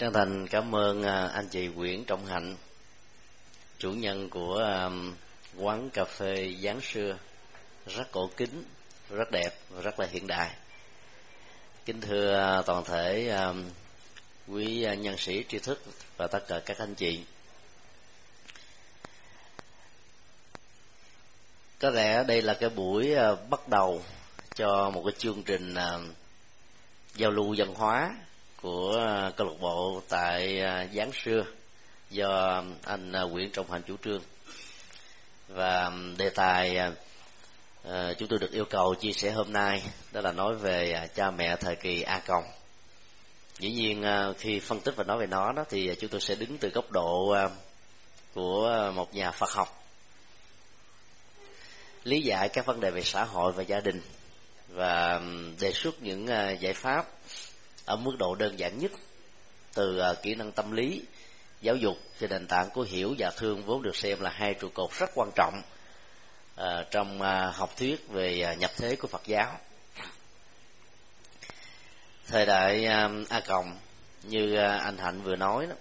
trân thành cảm ơn à, anh chị Nguyễn Trọng Hạnh, chủ nhân của à, quán cà phê giáng xưa, rất cổ kính, rất đẹp và rất là hiện đại. Kính thưa à, toàn thể quý nhân sĩ tri thức và tất cả các anh chị. Có lẽ đây là cái buổi bắt đầu cho một cái chương trình giao lưu văn hóa của à, câu lạc bộ tại à, giáng xưa do anh à, Nguyễn Trọng Hành chủ trương. Và đề tài chúng tôi được yêu cầu chia sẻ hôm nay đó là nói về cha mẹ thời kỳ A Cộng dĩ nhiên khi phân tích và nói về nó đó thì chúng tôi sẽ đứng từ góc độ của một nhà Phật học. Lý giải các vấn đề về xã hội và gia đình và đề xuất những giải pháp ở mức độ đơn giản nhất từ ờ, kỹ năng tâm lý, giáo dục trên nền tảng của hiểu và thương vốn được xem là hai trụ cột rất quan trọng ờ, trong ờ, học thuyết về nhập thế của Phật giáo. Thời đại a cộng như anh hạnh vừa nói đó,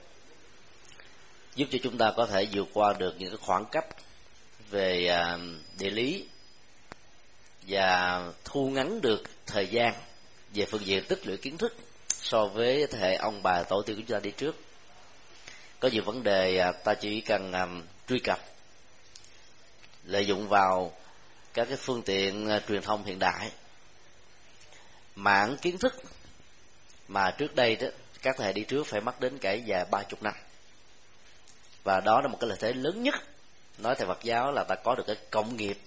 giúp cho chúng ta có thể vượt qua được những cái khoảng cách về địa lý và thu ngắn được thời gian về phương diện tích lũy kiến thức so với thế hệ ông bà tổ tiên của chúng ta đi trước. Có nhiều vấn đề à, ta chỉ cần um, truy cập lợi dụng vào các cái phương tiện uh, truyền thông hiện đại mạng kiến thức mà trước đây đó các thế hệ đi trước phải mất đến cả vài ba chục năm. Và đó là một cái lợi thế lớn nhất. Nói theo Phật giáo là ta có được cái cộng nghiệp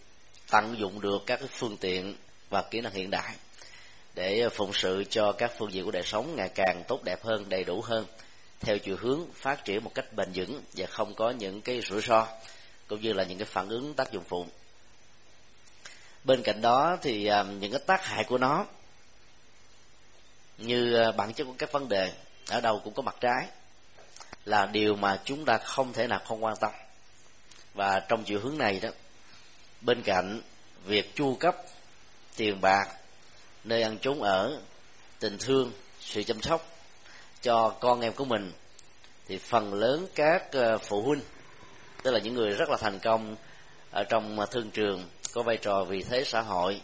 tận dụng được các cái phương tiện và kỹ năng hiện đại để phụng sự cho các phương diện của đời sống ngày càng tốt đẹp hơn, đầy đủ hơn, theo chiều hướng phát triển một cách bền vững và không có những cái rủi ro, cũng như là những cái phản ứng tác dụng phụ. Bên cạnh đó thì à, những cái tác hại của nó, như à, bản chất của các vấn đề ở đâu cũng có mặt trái, là điều mà chúng ta không thể nào không quan tâm. Và trong chiều hướng này đó, bên cạnh việc chu cấp tiền bạc nơi ăn trốn ở, tình thương, sự chăm sóc cho con em của mình, thì phần lớn các ờ, phụ huynh, tức là những người rất là thành công ở trong ờ, thương trường, có vai trò vị thế xã hội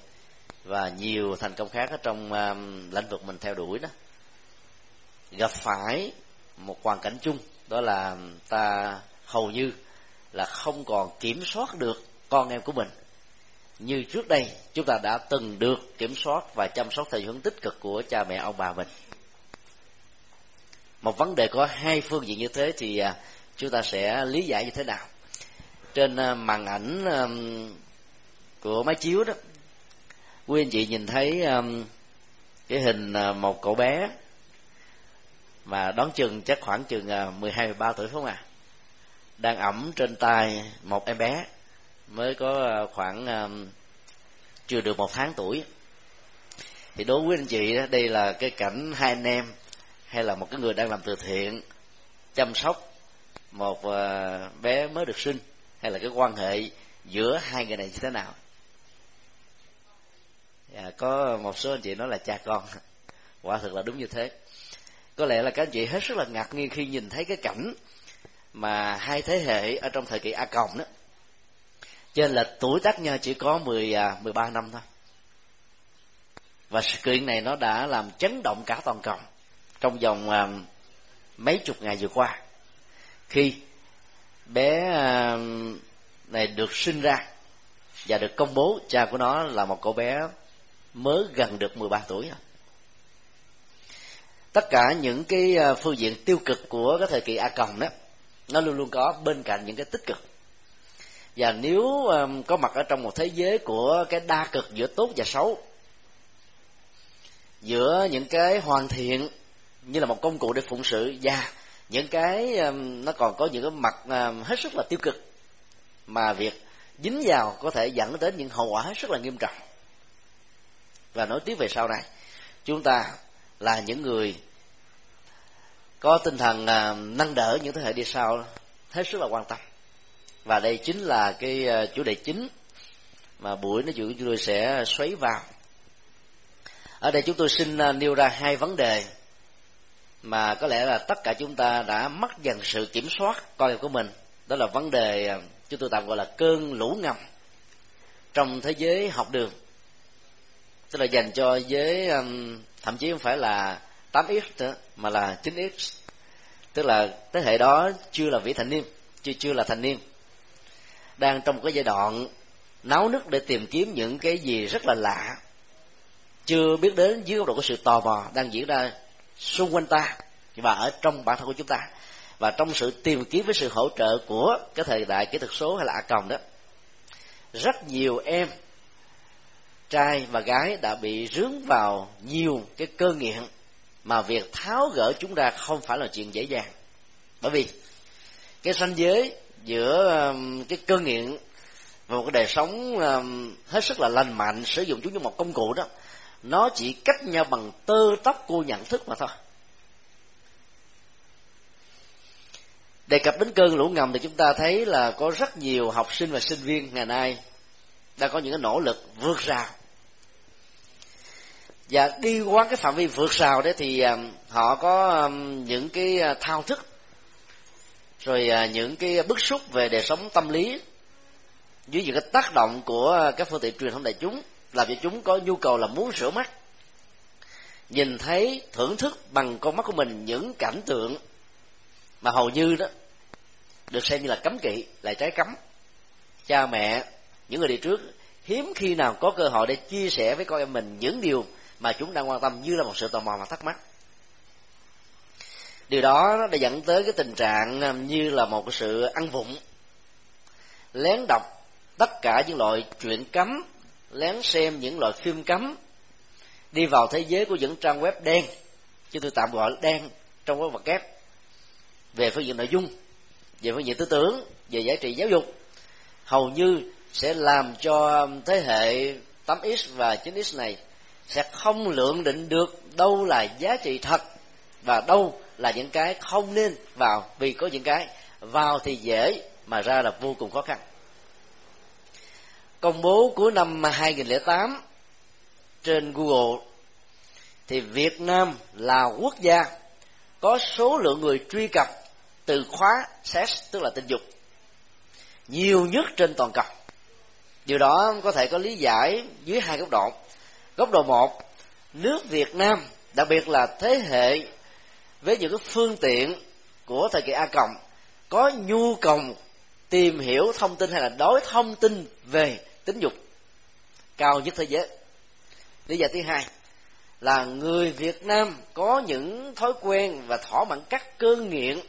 và nhiều thành công khác ở trong lĩnh vực mình theo đuổi đó. Gặp phải một hoàn cảnh chung, đó là ta hầu như là không còn kiểm soát được con em của mình như trước đây, chúng ta đã từng được kiểm soát và chăm sóc theo hướng tích cực của cha mẹ ông bà mình. Một vấn đề có hai phương diện như thế thì à, chúng ta sẽ lý giải như thế nào? Trên à, màn ảnh của máy chiếu đó, quý anh chị nhìn thấy cái hình à, một cậu bé mà đón chừng chắc khoảng chừng mười hai ba tuổi phải không à đang ẩm trên tay một em bé mới có à, khoảng à, chưa được một tháng tuổi. Thì đối với anh chị đó đây là cái cảnh hai anh em hay là một cái người đang làm từ thiện chăm sóc một à, bé mới được sinh hay là cái quan hệ giữa hai người này như thế nào. À, có một số anh chị nói là cha con. Quả thực là đúng như thế. Có lẽ là các anh chị hết sức là ngạc nhiên khi nhìn thấy cái cảnh mà hai thế hệ ở trong thời kỳ a cộng đó trên là tuổi tác nhau chỉ có 10 13 à, năm thôi. Và sự kiện này nó đã làm chấn động cả toàn cầu trong vòng à, mấy chục ngày vừa qua. Khi bé à, này được sinh ra và được công bố, cha của nó là một cậu bé mới gần được 13 tuổi tất cả những cái phương diện tiêu cực của cái thời kỳ a còng đó, nó luôn luôn có bên cạnh những cái tích cực và nếu um, có mặt ở trong một thế giới của cái đa cực giữa tốt và xấu giữa những cái hoàn thiện như là một công cụ để phụng sự và những cái um, nó còn có những cái mặt um, hết sức là tiêu cực mà việc dính vào có thể dẫn đến những hậu quả hết sức là nghiêm trọng. Và nói tiếp về sau này chúng ta là những người có tinh thần uh, nâng đỡ những thế hệ đi sau hết sức là quan tâm và đây chính là cái ờ, chủ đề chính mà buổi nói chuyện của chúng tôi sẽ xoáy vào. Ở đây chúng tôi xin ờ, nêu ra hai vấn đề mà có lẽ là tất cả chúng ta đã mất dần sự kiểm soát con người của mình. Đó là vấn đề ờ, chúng tôi tạm gọi là cơn lũ ngầm trong thế giới học đường. Tức là dành cho giới thậm chí không phải là 8x nữa, mà là 9x tức là thế hệ đó chưa là vị thành niên, chưa chưa là thành niên đang trong một cái giai đoạn náo nức để tìm kiếm những cái gì rất là lạ. Chưa biết đến dưới góc độ của sự tò mò đang diễn ra xung quanh ta và ở trong bản thân của chúng ta. Và trong sự tìm kiếm với sự hỗ trợ của cái thời đại kỹ thuật số hay là a còng đó, rất nhiều em, trai và gái đã bị rướng vào nhiều cái cơ nghiện mà việc tháo gỡ chúng ra không phải là chuyện dễ dàng. Bởi vì cái ranh giới giữa um, cái cơ nghiện và một cái đời sống um, hết sức là lành mạnh, sử dụng chúng như một công cụ đó, nó chỉ cách nhau bằng tơ tóc cô nhận thức mà thôi. Đề cập đến cơn lũ ngầm thì chúng ta thấy là có rất nhiều học sinh và sinh viên ngày nay đã có những cái nỗ lực vượt rào. Và đi qua cái phạm vi vượt rào đấy thì um, họ có những cái uh, thao thức rồi à, những cái bức xúc về đời sống tâm lý dưới những cái tác động của các phương tiện truyền thông đại chúng làm cho chúng có nhu cầu là muốn sửa mắt, nhìn thấy, thưởng thức bằng con mắt của mình những cảnh tượng mà hầu như đó được xem như là cấm kỵ, là trái cấm. Cha mẹ, những người đi trước, hiếm khi nào có cơ hội để chia sẻ với con em mình những điều mà chúng đang quan tâm như là một sự tò mò và thắc mắc điều đó đã dẫn tới cái tình trạng à, như là một sự ăn vụng, lén đọc tất cả những loại truyện cấm, lén xem những loại phim cấm, đi vào thế giới của những trang web đen, chứ tôi tạm gọi là đen trong cái vật kép, về phương diện nội dung, về phương diện tư tưởng, về giá trị giáo dục, hầu như sẽ làm cho thế hệ 8x và 9x này sẽ không lượng định được đâu là giá trị thật và đâu là những cái không nên vào, vì có những cái vào thì dễ mà ra là vô cùng khó khăn. Công bố của năm 2008 trên Google, thì Việt Nam là quốc gia có số lượng người truy cập từ khóa sex tức là tình dục, nhiều nhất trên toàn cầu. Điều đó có thể có lý giải dưới hai góc độ. Góc độ một, nước việt nam, đặc biệt là thế hệ với những cái phương tiện của thời kỳ a cộng có nhu cầu tìm hiểu thông tin hay là đối thông tin về tính dục cao nhất thế giới. Lý do thứ hai là người việt nam có những thói quen và thỏa mãn các cơn nghiện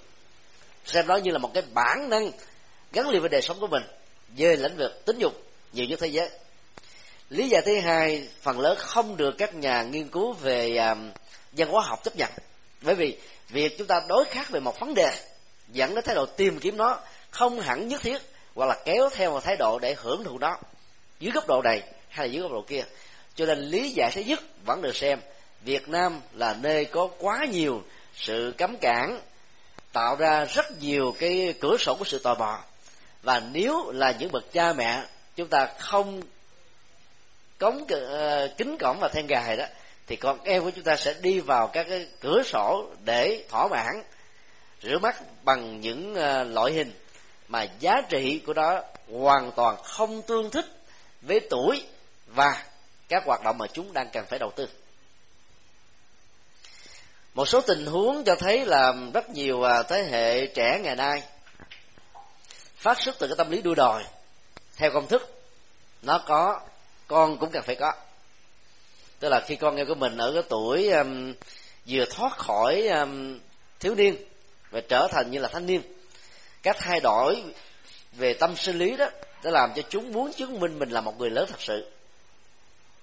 xem đó như là một cái bản năng gắn liền với đời sống của mình về lĩnh vực tính dục nhiều nhất thế giới. Lý do thứ hai phần lớn không được các nhà nghiên cứu về um, văn hóa học chấp nhận bởi vì việc chúng ta đối khác về một vấn đề, dẫn đến thái độ tìm kiếm nó, không hẳn nhất thiết, hoặc là kéo theo một thái độ để hưởng thụ đó dưới góc độ này hay là dưới góc độ kia, cho nên lý giải thứ nhất vẫn được xem, việt nam là nơi có quá nhiều sự cấm cản, tạo ra rất nhiều cái cửa sổ của sự tò mò. Và nếu là những bậc cha mẹ, chúng ta không cống ờ, kính cổng và then gài đó thì con em của chúng ta sẽ đi vào các cái cửa sổ để thỏa mãn, rửa mắt bằng những ờ, loại hình mà giá trị của nó hoàn toàn không tương thích với tuổi và các hoạt động mà chúng đang cần phải đầu tư. Một số tình huống cho thấy là rất nhiều ờ, thế hệ trẻ ngày nay phát xuất từ cái tâm lý đua đòi. Theo công thức, nó có, con cũng cần phải có tức là khi con em của mình ở cái tuổi um, vừa thoát khỏi um, thiếu niên và trở thành như là thanh niên các thay đổi về tâm sinh lý đó đã làm cho chúng muốn chứng minh mình là một người lớn thật sự.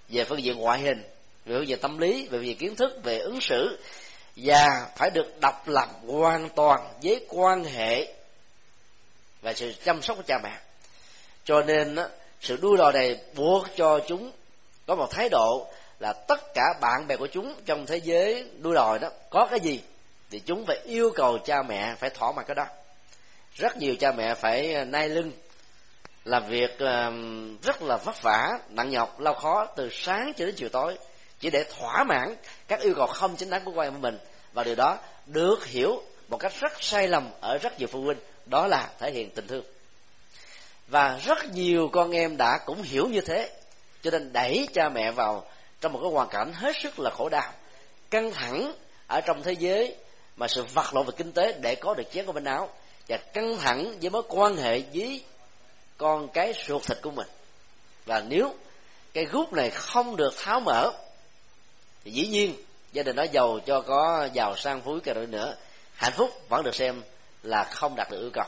Về phương diện ngoại hình về phương diện tâm lý về phương diện kiến thức về ứng xử và phải được độc lập hoàn toàn với quan hệ và sự chăm sóc của cha mẹ. Cho nên sự đua đòi này buộc cho chúng có một thái độ là tất cả bạn bè của chúng trong thế giới đua đòi đó, có cái gì thì chúng phải yêu cầu cha mẹ phải thỏa mãn cái đó. Rất nhiều cha mẹ phải à, nai lưng, làm việc à, rất là vất vả, nặng nhọc lao khó từ sáng cho đến chiều tối, chỉ để thỏa mãn các yêu cầu không chính đáng của quan của mình. Và điều đó được hiểu một cách rất sai lầm ở rất nhiều phụ huynh, đó là thể hiện tình thương. Và rất nhiều con em đã cũng hiểu như thế, cho nên đẩy cha mẹ vào trong một cái hoàn cảnh hết sức là khổ đau căng thẳng ở trong thế giới mà sự vật lộn về kinh tế để có được chén của bên áo và căng thẳng với mối quan hệ với con cái ruột thịt của mình. Và nếu cái gút này không được tháo mở thì dĩ nhiên gia đình nó giàu cho có giàu sang phú cả rồi nữa hạnh phúc vẫn được xem là không đạt được yêu cầu.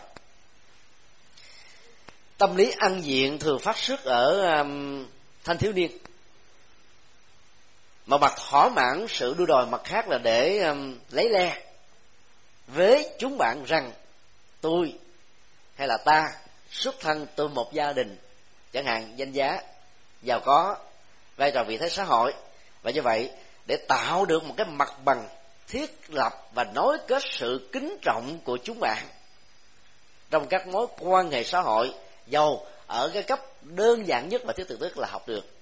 Tâm lý ăn diện thường phát xuất ở um, thanh thiếu niên mà mặt thỏa mãn sự đua đòi mặt khác là để um, lấy le với chúng bạn rằng tôi hay là ta xuất thân từ một gia đình chẳng hạn danh giá giàu có vai trò vị thế xã hội. Và như vậy để tạo được một cái mặt bằng thiết lập và nối kết sự kính trọng của chúng bạn trong các mối quan hệ xã hội giàu ở cái cấp đơn giản nhất và thiết thực nhất là học được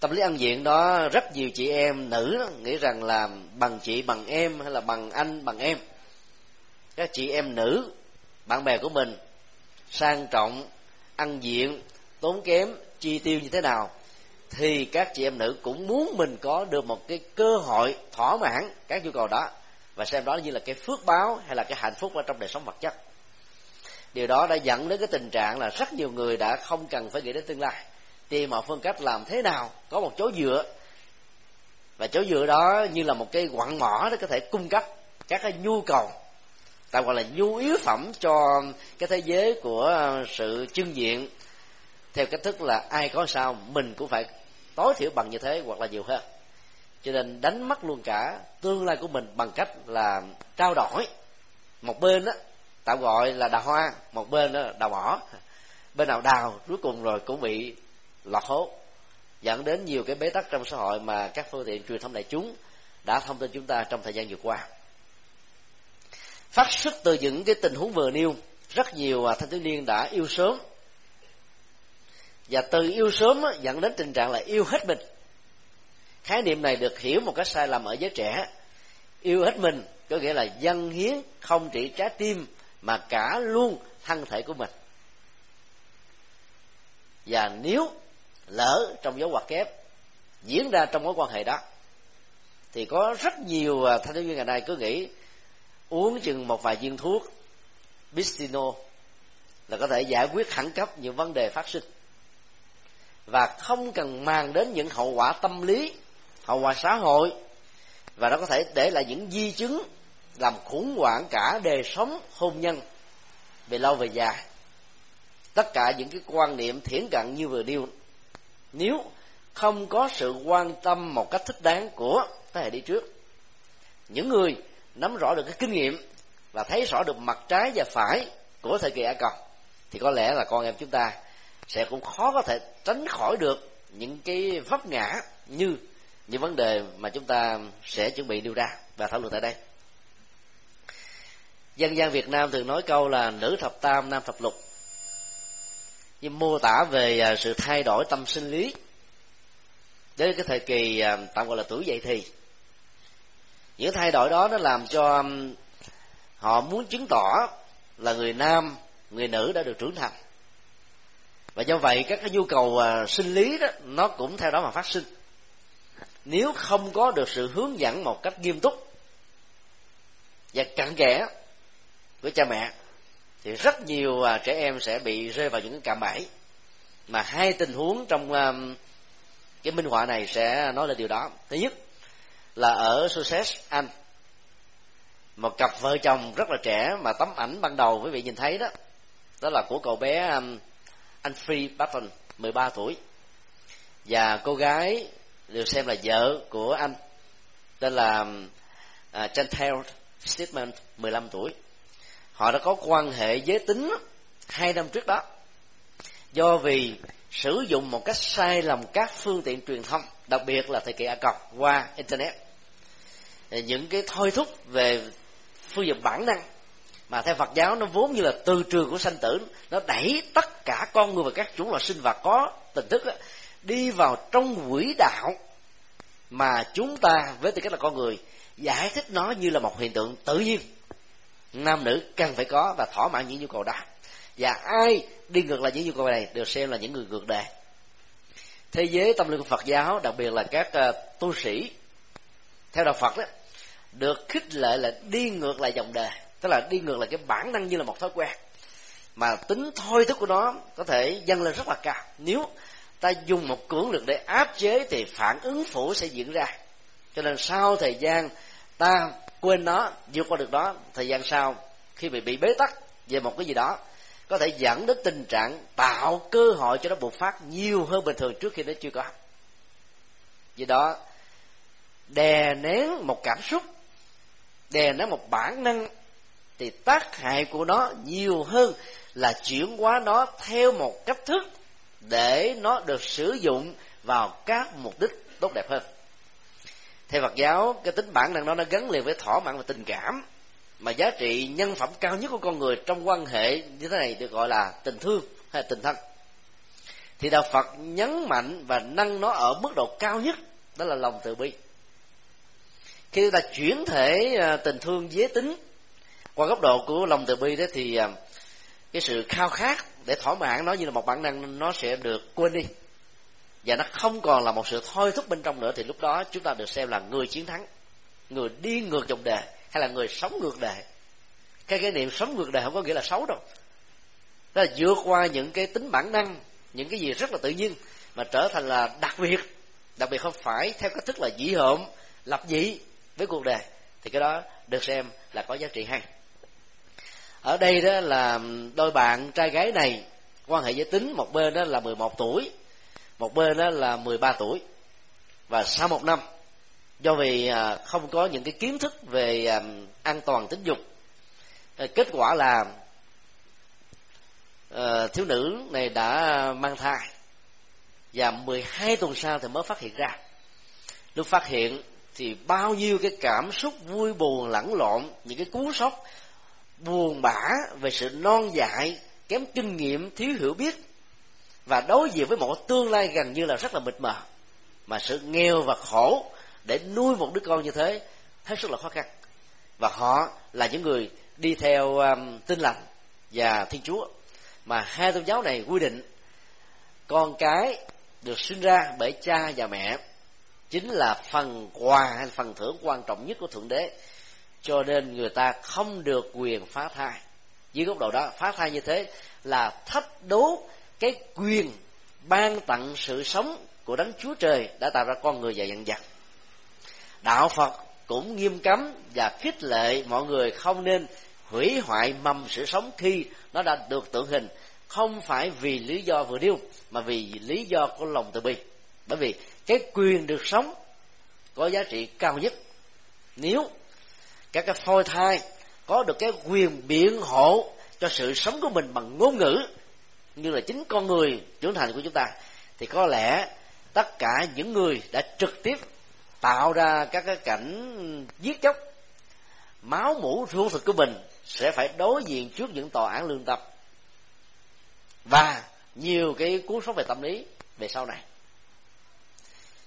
tâm lý ăn diện đó rất nhiều chị em nữ đó, nghĩ rằng là bằng chị bằng em hay là bằng anh bằng em. Các chị em nữ bạn bè của mình sang trọng ăn diện tốn kém chi tiêu như thế nào thì các chị em nữ cũng muốn mình có được một cái cơ hội thỏa mãn các nhu cầu đó và xem đó như là cái phước báo hay là cái hạnh phúc ở trong đời sống vật chất. Điều đó đã dẫn đến cái tình trạng là rất nhiều người đã không cần phải nghĩ đến tương lai tìm một phương cách làm thế nào? Có một chỗ dựa. Và chỗ dựa đó như là một cái quặng mỏ để có thể cung cấp các cái nhu cầu. Tạm gọi là nhu yếu phẩm cho cái thế giới của sự trưng diện. Theo cách thức là ai có sao mình cũng phải tối thiểu bằng như thế hoặc là nhiều hơn. Cho nên đánh mất luôn cả tương lai của mình bằng cách là trao đổi. Một bên đó tạm gọi là đào hoa, một bên đó đào mỏ. Bên nào đào, cuối cùng rồi cũng bị lọt hố dẫn đến nhiều cái bế tắc trong xã hội mà các phương tiện truyền thông đại chúng đã thông tin chúng ta trong thời gian vừa qua. Phát xuất từ những cái tình huống vừa nêu, rất nhiều à, thanh thiếu niên đã yêu sớm. Và từ yêu sớm dẫn đến tình trạng là yêu hết mình. Khái niệm này được hiểu một cách sai lầm ở giới trẻ. Yêu hết mình có nghĩa là dân hiến, không chỉ trái tim, mà cả luôn thân thể của mình. Và nếu lỡ trong dấu ngoặc kép, diễn ra trong mối quan hệ đó, thì có rất nhiều à, thanh thiếu niên ngày nay cứ nghĩ uống chừng một vài viên thuốc bistino là có thể giải quyết khẩn cấp những vấn đề phát sinh. Và không cần mang đến những hậu quả tâm lý, hậu quả xã hội, và nó có thể để lại những di chứng làm khủng hoảng cả đời sống, hôn nhân về lâu về dài. Tất cả những cái quan niệm thiển cận như vừa nêu nếu không có sự quan tâm một cách thích đáng của thế hệ đi trước, những người nắm rõ được cái kinh nghiệm và thấy rõ được mặt trái và phải của thời kỳ ai cập, thì có lẽ là con em chúng ta sẽ cũng khó có thể tránh khỏi được những cái vấp ngã như những vấn đề mà chúng ta sẽ chuẩn bị đưa ra và thảo luận tại đây. Dân gian việt nam thường nói câu là nữ thập tam, nam thập lục nhưng mô tả về à, sự thay đổi tâm sinh lý đến cái thời kỳ à, tạm gọi là tuổi dậy thì. Những thay đổi đó nó làm cho họ muốn chứng tỏ là người nam, người nữ đã được trưởng thành. Và do vậy các cái nhu cầu à, sinh lý đó, nó cũng theo đó mà phát sinh. Nếu không có được sự hướng dẫn một cách nghiêm túc và cặn kẽ của cha mẹ thì rất nhiều à, trẻ em sẽ bị rơi vào những cạm bẫy. Mà hai tình huống trong à, cái minh họa này sẽ nói lên điều đó. Thứ nhất là ở Sussex Anh một cặp vợ chồng rất là trẻ mà tấm ảnh ban đầu quý vị nhìn thấy đó đó là của cậu bé um, anh Free Button 13 tuổi. Và cô gái được xem là vợ của anh tên là uh, Chantel Stedman 15 tuổi họ đã có quan hệ giới tính hai năm trước đó. Do vì sử dụng một cách sai lầm các phương tiện truyền thông đặc biệt là thời kỳ a cọc qua internet. Những cái thôi thúc về phương diện bản năng mà theo Phật giáo nó vốn như là từ trường của sanh tử nó đẩy tất cả con người và các chủng loại sinh vật có tình thức đó, đi vào trong quỹ đạo mà chúng ta với tư cách là con người giải thích nó như là một hiện tượng tự nhiên nam nữ cần phải có và thỏa mãn những nhu cầu đó. Và ai đi ngược lại những nhu cầu này được xem là những người ngược đề thế giới tâm linh của phật giáo đặc biệt là các uh, tu sĩ theo đạo phật đó được khích lệ là đi ngược lại dòng đề tức là đi ngược lại cái bản năng như là một thói quen. Mà tính thôi thức của nó có thể dâng lên rất là cao. Nếu ta dùng một cưỡng lực để áp chế thì phản ứng phủ sẽ diễn ra. Cho nên sau thời gian ta quên nó, vượt qua được đó, thời gian sau, khi bị bị bế tắc về một cái gì đó, có thể dẫn đến tình trạng tạo cơ hội cho nó bộc phát nhiều hơn bình thường trước khi nó chưa có. Vì đó, đè nén một cảm xúc, đè nén một bản năng, thì tác hại của nó nhiều hơn là chuyển hóa nó theo một cách thức để nó được sử dụng vào các mục đích tốt đẹp hơn theo Phật giáo, cái tính bản năng đó nó gắn liền với thỏa mãn và tình cảm. Mà giá trị nhân phẩm cao nhất của con người trong quan hệ như thế này được gọi là tình thương hay tình thân. Thì đạo Phật nhấn mạnh và nâng nó ở mức độ cao nhất, đó là lòng từ bi. Khi ta chuyển thể à, tình thương giới tính qua góc độ của lòng từ bi đó thì à, cái sự khao khát để thỏa mãn nó như là một bản năng, nó sẽ được quên đi và nó không còn là một sự thôi thúc bên trong nữa, thì lúc đó chúng ta được xem là người chiến thắng, người đi ngược dòng đề hay là người sống ngược đề. Cái khái niệm sống ngược đề không có nghĩa là xấu đâu. Đó là vượt qua những cái tính bản năng, những cái gì rất là tự nhiên, mà trở thành là đặc biệt. Đặc biệt không phải theo cách thức là dĩ hợm, lập dị với cuộc đời. Thì cái đó được xem là có giá trị hay. Ở đây đó là đôi bạn trai gái này, quan hệ giới tính, một bên đó là 11 tuổi một bên đó là 13 tuổi và sau một năm, do vì à, không có những cái kiến thức về à, an toàn tính dục à, kết quả là thiếu nữ này đã mang thai và 12 tuần sau thì mới phát hiện ra. Lúc phát hiện thì bao nhiêu cái cảm xúc vui buồn, lẫn lộn, những cái cú sốc, buồn bã về sự non dại, kém kinh nghiệm, thiếu hiểu biết và đối diện với một tương lai gần như là rất là mịt mờ. Mà sự nghèo và khổ để nuôi một đứa con như thế hết sức là khó khăn. Và họ là những người đi theo um, tin lành và thiên chúa. Mà hai tôn giáo này quy định con cái được sinh ra bởi cha và mẹ chính là phần quà hay phần thưởng quan trọng nhất của thượng đế. Cho nên người ta không được quyền phá thai. Dưới góc độ đó phá thai như thế là thách đố cái quyền ban tặng sự sống của đấng chúa trời đã tạo ra con người và dần dần đạo phật cũng nghiêm cấm và khích lệ mọi người không nên hủy hoại mầm sự sống khi nó đã được tượng hình, không phải vì lý do vừa nêu, mà vì lý do của lòng từ bi. Bởi vì cái quyền được sống có giá trị cao nhất. Nếu các cái phôi thai có được cái quyền biện hộ cho sự sống của mình bằng ngôn ngữ như là chính con người trưởng thành của chúng ta, thì có lẽ tất cả những người đã trực tiếp tạo ra các cái cảnh giết chóc, máu mũ ruột thịt của mình sẽ phải đối diện trước những tòa án lương tâm và nhiều cái cú sốc về tâm lý về sau này.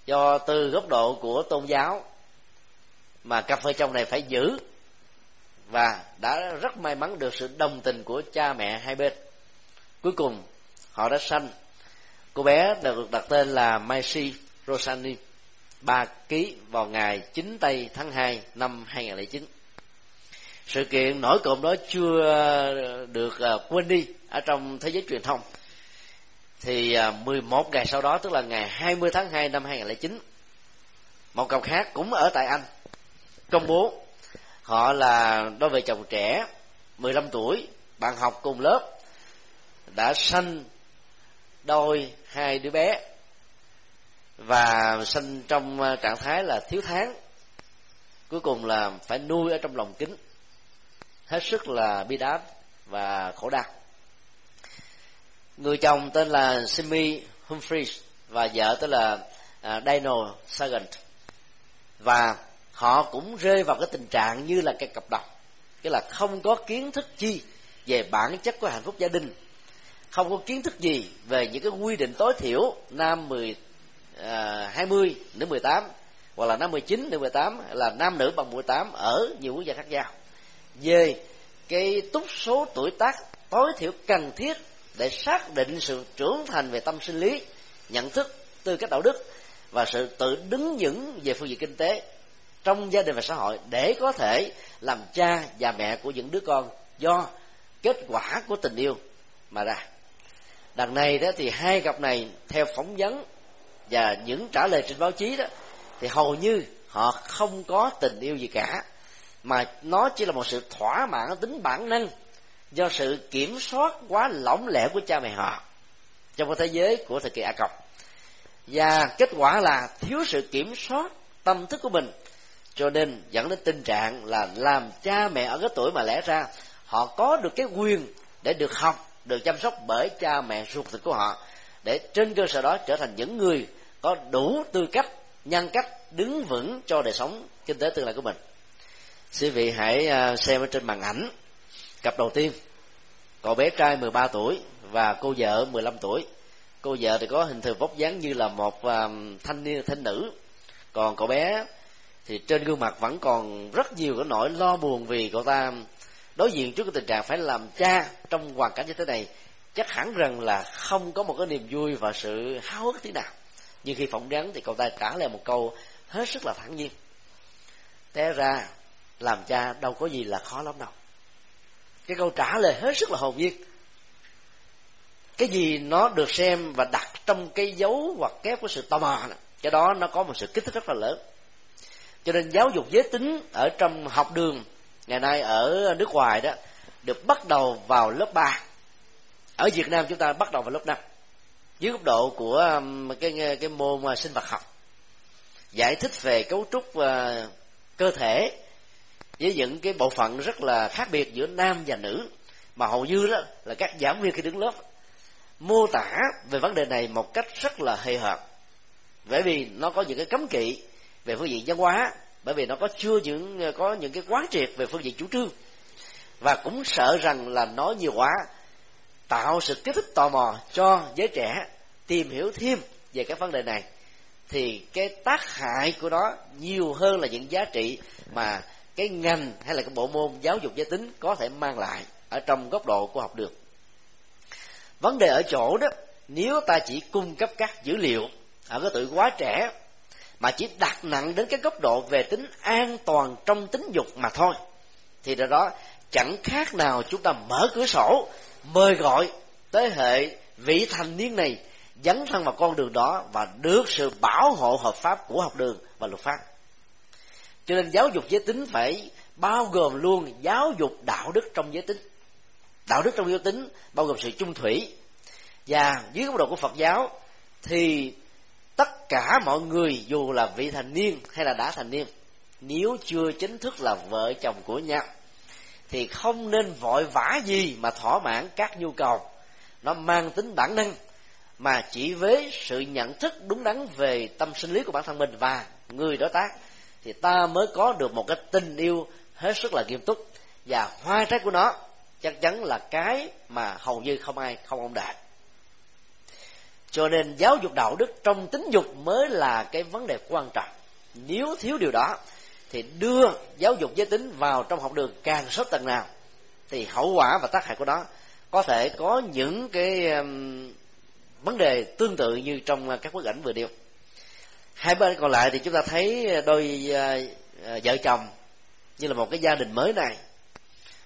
Do từ góc độ của tôn giáo mà cặp vợ chồng này phải giữ và đã rất may mắn được sự đồng tình của cha mẹ hai bên cuối cùng, họ đã sanh. Cô bé được đặt tên là Maisy Rosani 3 ký vào ngày 9 tây tháng 2 năm 2009 sự kiện nổi cộm đó chưa được ờ, quên đi ở trong thế giới truyền thông. Thì ờ, 11 ngày sau đó, tức là ngày 20 tháng 2 năm 2009 một cặp khác cũng ở tại Anh, công bố họ là đôi vợ chồng trẻ 15 tuổi, bạn học cùng lớp đã sanh đôi hai đứa bé và sinh trong à, trạng thái là thiếu tháng. Cuối cùng là phải nuôi ở trong lòng kính. Hết sức là bi đát và khổ đau. Người chồng tên là Simi Humphries và vợ tên là à, Dino Sargent. Và họ cũng rơi vào cái tình trạng như là cái cặp độc tức là không có kiến thức chi về bản chất của hạnh phúc gia đình không có kiến thức gì về những cái quy định tối thiểu nam mười à, hai mươi nữ mười tám hoặc là năm 19 nữ 18 là nam nữ bằng 18 ở nhiều quốc gia khác nhau. Về cái túc số tuổi tác tối thiểu cần thiết để xác định sự trưởng thành về tâm sinh lý nhận thức tư cách đạo đức và sự tự đứng vững về phương diện kinh tế trong gia đình và xã hội để có thể làm cha và mẹ của những đứa con do kết quả của tình yêu mà ra đằng này đó thì hai cặp này theo phỏng vấn và những trả lời trên báo chí đó, thì hầu như họ không có tình yêu gì cả, mà nó chỉ là một sự thỏa mãn tính bản năng do sự kiểm soát quá lỏng lẻo của cha mẹ họ trong cái thế giới của thời kỳ a còng và kết quả là thiếu sự kiểm soát tâm thức của mình, cho nên dẫn đến tình trạng là làm cha mẹ ở cái tuổi mà lẽ ra họ có được cái quyền để được học được chăm sóc bởi cha mẹ ruột thịt của họ, để trên cơ sở đó trở thành những người có đủ tư cách, nhân cách đứng vững cho đời sống kinh tế tương lai của mình. Quý vị hãy à, xem ở trên màn ảnh. Cặp đầu tiên, cậu bé trai 13 tuổi và cô vợ 15 tuổi. Cô vợ thì có hình thù vóc dáng như là một à, thanh niên, thanh nữ. Còn cậu bé thì trên gương mặt vẫn còn rất nhiều cái nỗi lo buồn vì cậu ta đối diện trước cái tình trạng phải làm cha trong hoàn cảnh như thế này, chắc hẳn rằng là không có một cái niềm vui và sự háo hức tí nào. Nhưng khi phỏng vấn thì cậu ta trả lời một câu hết sức là thản nhiên. Té ra, làm cha đâu có gì là khó lắm đâu. Cái câu trả lời hết sức là hồn nhiên. Cái gì nó được xem và đặt trong cái dấu hoặc kép của sự tò mò cái đó nó có một sự kích thích rất là lớn. Cho nên giáo dục giới tính ở trong học đường ngày nay ở nước ngoài đó, được bắt đầu vào lớp 3 ở Việt Nam chúng ta bắt đầu vào lớp 5 dưới góc độ của um, cái cái môn uh, sinh vật học. Giải thích về cấu trúc uh, cơ thể với những cái bộ phận rất là khác biệt giữa nam và nữ, mà hầu như đó là các giảng viên khi đứng lớp. Mô tả về vấn đề này một cách rất là hề hợp bởi vì nó có những cái cấm kỵ về phương diện văn hóa bởi vì nó có chưa những, có những cái quán triệt về phương diện chủ trương. Và cũng sợ rằng là nói nhiều quá tạo sự kích thích tò mò cho giới trẻ tìm hiểu thêm về các vấn đề này. Thì cái tác hại của nó nhiều hơn là những giá trị mà cái ngành hay là cái bộ môn giáo dục giới tính có thể mang lại ở trong góc độ của học đường. Vấn đề ở chỗ đó, nếu ta chỉ cung cấp các dữ liệu ở cái tuổi quá trẻ mà chỉ đặt nặng đến cái góc độ về tính an toàn trong tính dục mà thôi. Thì do đó, chẳng khác nào chúng ta mở cửa sổ, mời gọi tới hệ vị thành niên này dấn thân vào con đường đó và được sự bảo hộ hợp pháp của học đường và luật pháp. Cho nên giáo dục giới tính phải bao gồm luôn giáo dục đạo đức trong giới tính. Đạo đức trong giới tính bao gồm sự chung thủy. Và dưới góc độ của phật giáo thì tất cả mọi người, dù là vị thành niên hay là đã thành niên, nếu chưa chính thức là vợ chồng của nhau, thì không nên vội vã gì mà thỏa mãn các nhu cầu. Nó mang tính bản năng, mà chỉ với sự nhận thức đúng đắn về tâm sinh lý của bản thân mình và người đối tác, thì ta mới có được một cái tình yêu hết sức là nghiêm túc. Và hoa trái của nó chắc chắn là cái mà hầu như không ai không ông đạt cho nên giáo dục đạo đức trong tính dục mới là cái vấn đề quan trọng. Nếu thiếu điều đó thì đưa giáo dục giới tính vào trong học đường càng sớm tầng nào thì hậu quả và tác hại của nó có thể có những cái um, vấn đề tương tự như trong các bức ảnh vừa nêu. Hai bên còn lại thì chúng ta thấy đôi uh, vợ chồng như là một cái gia đình mới này.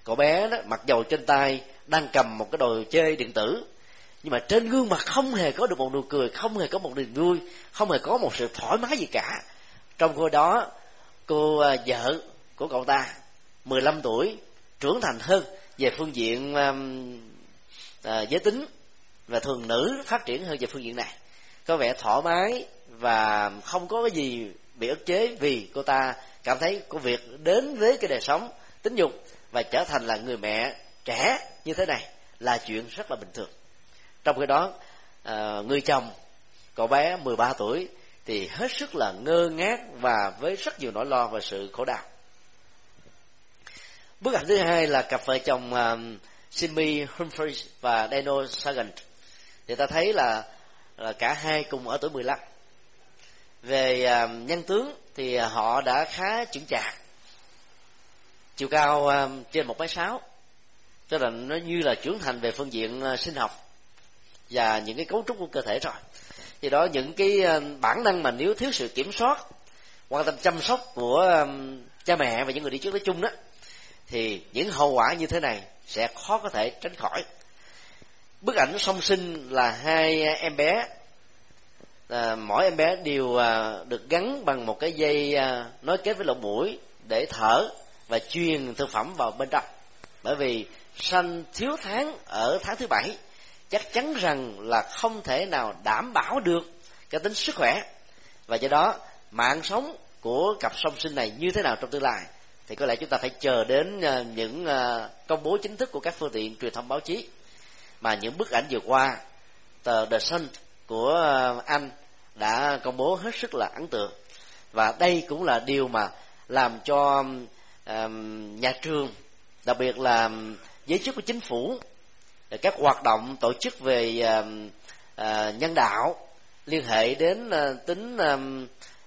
Cậu bé đó mặc dầu trên tay đang cầm một cái đồ chơi điện tử nhưng mà trên gương mặt không hề có được một nụ cười không hề có một niềm vui không hề có một sự thoải mái gì cả. Trong cô đó cô à, vợ của cậu ta 15 tuổi trưởng thành hơn về phương diện um, à, giới tính và thường nữ phát triển hơn về phương diện này. Có vẻ thoải mái và không có cái gì bị ức chế vì cô ta cảm thấy công việc đến với cái đời sống tính dục và trở thành là người mẹ trẻ như thế này là chuyện rất là bình thường trong khi đó à, người chồng cậu bé 13 tuổi thì hết sức là ngơ ngác và với rất nhiều nỗi lo và sự khổ đau. Bức ảnh thứ hai là cặp vợ chồng ờ, à, Simi Humphries và Dano Sagan thì ta thấy là, là cả hai cùng ở tuổi 15 về à, nhân tướng thì họ đã khá chững chạc. Chiều cao à, trên một mét sáu cho nên nó như là trưởng thành về phương diện sinh học và những cái cấu trúc của cơ thể rồi. Thì đó những cái ờ, bản năng mà nếu thiếu sự kiểm soát quan tâm chăm sóc của ờ, cha mẹ và những người đi trước nói chung đó thì những hậu quả như thế này sẽ khó có thể tránh khỏi. Bức ảnh song sinh là hai em bé à, mỗi em bé đều à, được gắn bằng một cái dây à, nối kết với lỗ mũi để thở và truyền thực phẩm vào bên trong. Bởi vì sanh thiếu tháng ở tháng thứ bảy chắc chắn rằng là không thể nào đảm bảo được cái tính sức khỏe. Và do đó, mạng sống của cặp song sinh này như thế nào trong tương lai, thì có lẽ chúng ta phải chờ đến ờ, những ờ, công bố chính thức của các phương tiện truyền thông báo chí. Mà những bức ảnh vừa qua, tờ The Sun của ờ, Anh đã công bố hết sức là ấn tượng. Và đây cũng là điều mà làm cho nhà trường, đặc biệt là giới chức của chính phủ các hoạt động tổ chức về ờ, nhân đạo liên hệ đến ờ, tính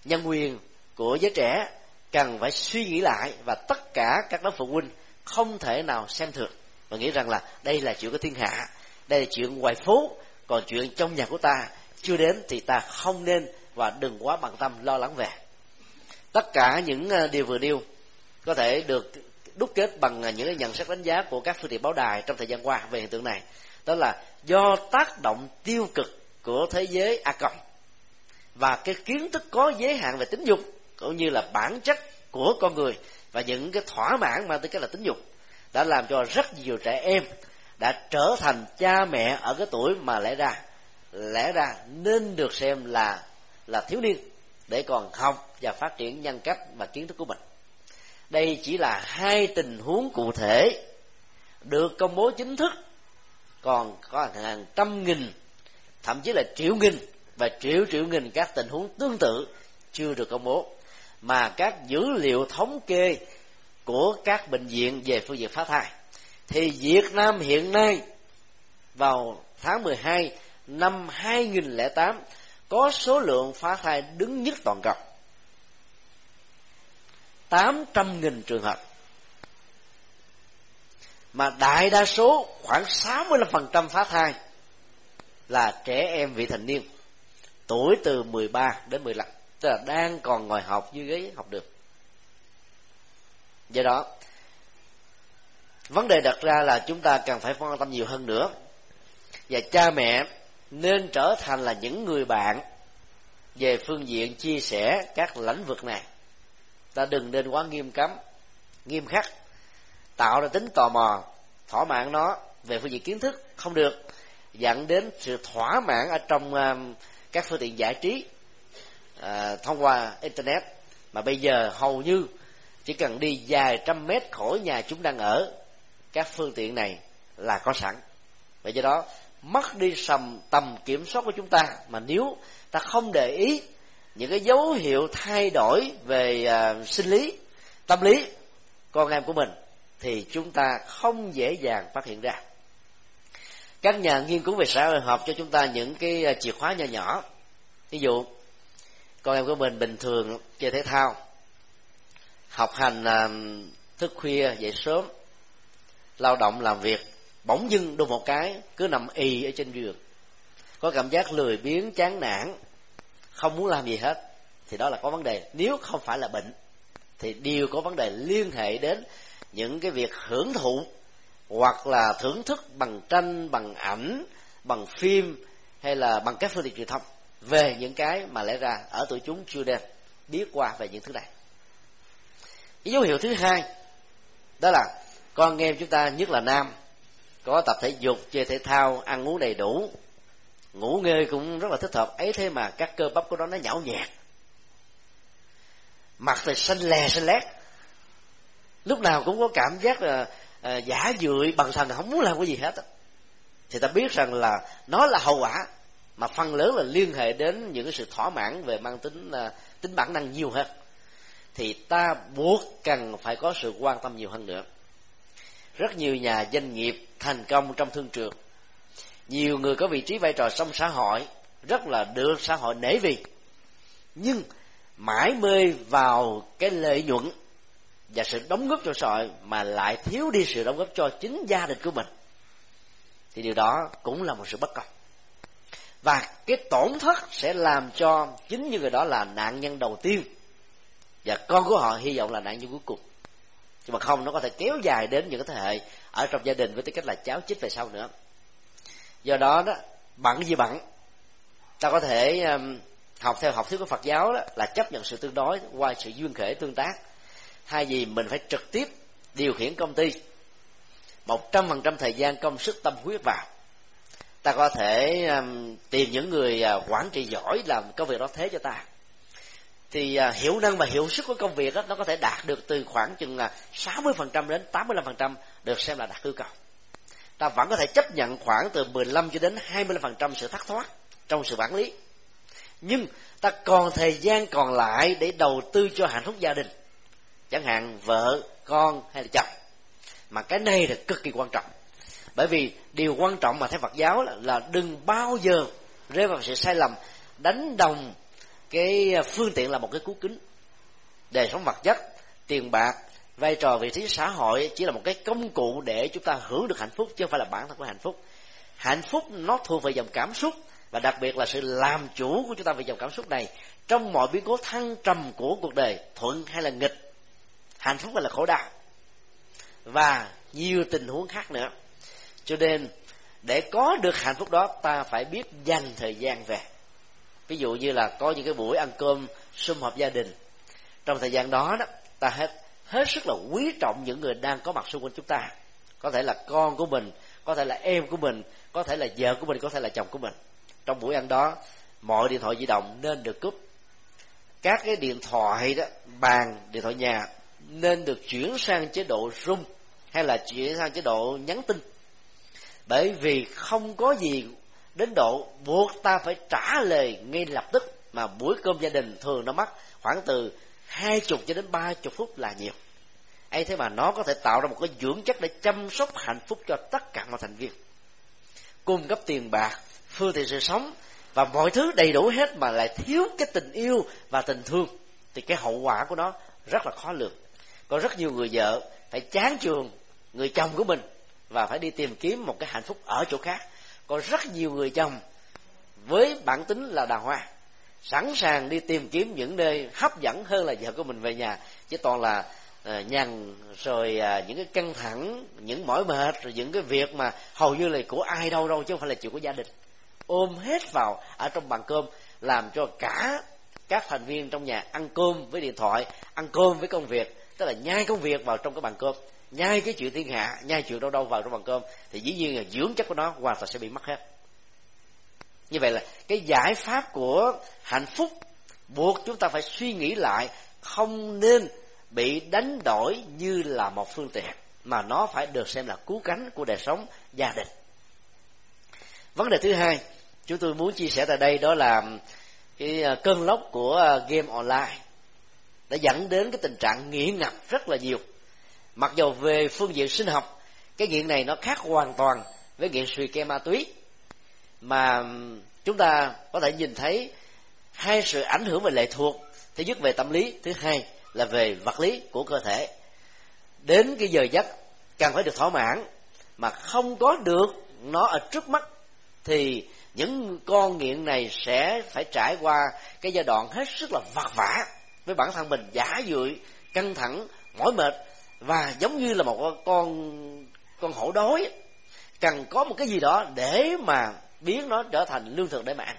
nhân quyền của giới trẻ cần phải suy nghĩ lại và tất cả các lớp phụ huynh không thể nào xem thường. Và nghĩ rằng là đây là chuyện của thiên hạ, đây là chuyện ngoài phố còn chuyện trong nhà của ta chưa đến thì ta không nên và đừng quá bận tâm lo lắng về. Tất cả những ờ, điều vừa nêu có thể được đúc kết bằng à, những những nhận xét đánh giá của các phương tiện báo đài trong thời gian qua về hiện tượng này. Đó là do tác động tiêu cực của thế giới a cộng và cái kiến thức có giới hạn về tính dục cũng như là bản chất của con người và những cái thỏa mãn mang tới cái là tính dục đã làm cho rất nhiều trẻ em đã trở thành cha mẹ ở cái tuổi mà lẽ ra lẽ ra nên được xem là là thiếu niên để còn học và phát triển nhân cách và kiến thức của mình đây chỉ là hai tình huống cụ thể, được công bố chính thức, còn có hàng trăm nghìn, thậm chí là triệu nghìn và triệu triệu nghìn các tình huống tương tự chưa được công bố. Mà các dữ liệu thống kê của các bệnh viện về phương diện phá thai, thì Việt Nam hiện nay vào tháng 12 năm 2008 có số lượng phá thai đứng nhất toàn cầu. 800.000 trường hợp. Mà đại đa số, khoảng 65% phá thai là trẻ em vị thành niên, tuổi từ 13 đến 15 tức là đang còn ngồi học dưới ghế học được do đó, vấn đề đặt ra là chúng ta cần phải quan tâm nhiều hơn nữa. Và cha mẹ nên trở thành là những người bạn về phương diện chia sẻ các lĩnh vực này ta đừng nên quá nghiêm cấm nghiêm khắc tạo ra tính tò mò thỏa mãn nó về phương diện kiến thức không được dẫn đến sự thỏa mãn ở trong à, các phương tiện giải trí à, thông qua internet. Mà bây giờ hầu như chỉ cần đi vài trăm mét khỏi nhà chúng đang ở các phương tiện này là có sẵn. Vậy do đó mất đi sầm tầm kiểm soát của chúng ta. Mà nếu ta không để ý những cái dấu hiệu thay đổi về uh, sinh lý tâm lý con em của mình thì chúng ta không dễ dàng phát hiện ra. Các nhà nghiên cứu về xã hội học cho chúng ta những cái à, chìa khóa nhỏ nhỏ. Ví dụ con em của mình bình thường chơi thể thao học hành à, thức khuya dậy sớm lao động làm việc bỗng dưng đôi một cái cứ nằm y ở trên giường. Có cảm giác lười biếng chán nản không muốn làm gì hết, thì đó là có vấn đề. Nếu không phải là bệnh, thì đều có vấn đề liên hệ đến những cái việc hưởng thụ, hoặc là thưởng thức bằng tranh, bằng ảnh, bằng phim, hay là bằng các phương tiện truyền thông về những cái mà lẽ ra ở tuổi chúng chưa đem biết qua về những thứ này. Cái dấu hiệu thứ hai, đó là con em chúng ta, nhất là nam, có tập thể dục, chơi thể thao, ăn uống đầy đủ ngủ nghê cũng rất là thích hợp. Ấy thế mà các cơ bắp của nó nó nhão nhạt mặt thì xanh lè xanh lét. Lúc nào cũng có cảm giác là à, giả dưỡi bằng thần không muốn làm cái gì hết thì ta biết rằng là nó là hậu quả mà phần lớn là liên hệ đến những cái sự thỏa mãn về mang tính à, tính bản năng nhiều hơn. Thì ta buộc cần phải có sự quan tâm nhiều hơn nữa. Rất nhiều nhà doanh nghiệp thành công trong thương trường nhiều người có vị trí vai trò trong xã hội, rất là được xã hội nể vì. Nhưng mãi mê vào cái lợi nhuận và sự đóng góp cho xã hội mà lại thiếu đi sự đóng góp cho chính gia đình của mình, thì điều đó cũng là một sự bất công. Và cái tổn thất sẽ làm cho chính những người đó là nạn nhân đầu tiên và con của họ hy vọng là nạn nhân cuối cùng. Nhưng mà không, nó có thể kéo dài đến những cái thế hệ ở trong gia đình với tư cách là cháu chích về sau nữa do đó đó bận gì bận ta có thể um, học theo học thuyết của Phật giáo đó là chấp nhận sự tương đối qua sự duyên khể tương tác. Hay gì mình phải trực tiếp điều khiển công ty một trăm phần trăm thời gian công sức tâm huyết vào ta có thể um, tìm những người uh, quản trị giỏi làm công việc đó thế cho ta. Thì à, uh, hiệu năng và hiệu suất của công việc đó, nó có thể đạt được từ khoảng chừng là sáu mươi phần trăm đến tám mươi lăm phần trăm được xem là đạt yêu cầu ta vẫn có thể chấp nhận khoảng từ 15 cho đến 25% sự thất thoát trong sự quản lý. Nhưng ta còn thời gian còn lại để đầu tư cho hạnh phúc gia đình chẳng hạn vợ con hay là chồng. Mà cái này là cực kỳ quan trọng. Bởi vì điều quan trọng mà theo Phật giáo là, là đừng bao giờ rơi vào sự sai lầm đánh đồng cái phương tiện là một cái cú kính. Đời sống vật chất tiền bạc vai trò vị trí xã hội chỉ là một cái công cụ để chúng ta hưởng được hạnh phúc, chứ không phải là bản thân của hạnh phúc. Hạnh phúc nó thuộc về dòng cảm xúc, và đặc biệt là sự làm chủ của chúng ta về dòng cảm xúc này. Trong mọi biến cố thăng trầm của cuộc đời, thuận hay là nghịch, hạnh phúc hay là khổ đau, và nhiều tình huống khác nữa. Cho nên, để có được hạnh phúc đó, ta phải biết dành thời gian về. Ví dụ như là có những cái buổi ăn cơm sum họp gia đình. Trong thời gian đó đó, ta hết hết sức là quý trọng những người đang có mặt xung quanh chúng ta. Có thể là con của mình, có thể là em của mình, có thể là vợ của mình, có thể là chồng của mình. Trong buổi ăn đó, mọi điện thoại di động nên được cúp. Các cái điện thoại đó, bàn, điện thoại nhà nên được chuyển sang chế độ rung hay là chuyển sang chế độ nhắn tin. Bởi vì không có gì đến độ buộc ta phải trả lời ngay lập tức mà buổi cơm gia đình thường nó mất khoảng từ hai chục cho đến ba chục phút là nhiều. Ấy thế mà nó có thể tạo ra một cái dưỡng chất để chăm sóc hạnh phúc cho tất cả mọi thành viên. Cung cấp tiền bạc, phương tiện sự sống và mọi thứ đầy đủ hết mà lại thiếu cái tình yêu và tình thương, thì cái hậu quả của nó rất là khó lường. Có rất nhiều người vợ phải chán trường người chồng của mình và phải đi tìm kiếm một cái hạnh phúc ở chỗ khác. Có rất nhiều người chồng với bản tính là đào hoa sẵn sàng đi tìm kiếm những nơi hấp dẫn hơn là vợ của mình về nhà. Chứ toàn là uh, nhằn rồi uh, những cái căng thẳng những mỏi mệt rồi những cái việc mà hầu như là của ai đâu đâu chứ không phải là chuyện của gia đình. Ôm hết vào ở trong bàn cơm làm cho cả các thành viên trong nhà ăn cơm với điện thoại ăn cơm với công việc. Tức là nhai công việc vào trong cái bàn cơm nhai cái chuyện thiên hạ nhai chuyện đâu đâu vào trong bàn cơm. Thì dĩ nhiên là dưỡng chất của nó hoàn toàn sẽ bị mất hết như vậy là cái giải pháp của hạnh phúc buộc chúng ta phải suy nghĩ lại, không nên bị đánh đổi như là một phương tiện, mà nó phải được xem là cứu cánh của đời sống gia đình. Vấn đề thứ hai, chúng tôi muốn chia sẻ tại đây đó là cái à, cơn lốc của à, game online đã dẫn đến cái tình trạng nghiện ngập rất là nhiều. Mặc dù về phương diện sinh học, cái nghiện này nó khác hoàn toàn với nghiện suy ke ma túy mà chúng ta có thể nhìn thấy hai sự ảnh hưởng về lệ thuộc. Thứ nhất về tâm lý, thứ hai là về vật lý của cơ thể. Đến cái giờ giấc cần phải được thỏa mãn. Mà không có được nó ở trước mắt, thì những con nghiện này sẽ phải trải qua cái giai đoạn hết sức là vất vả với bản thân mình, giả dưỡi căng thẳng, mỏi mệt. Và giống như là một con con hổ đói, cần có một cái gì đó để mà biến nó trở thành lương thực để mà ăn.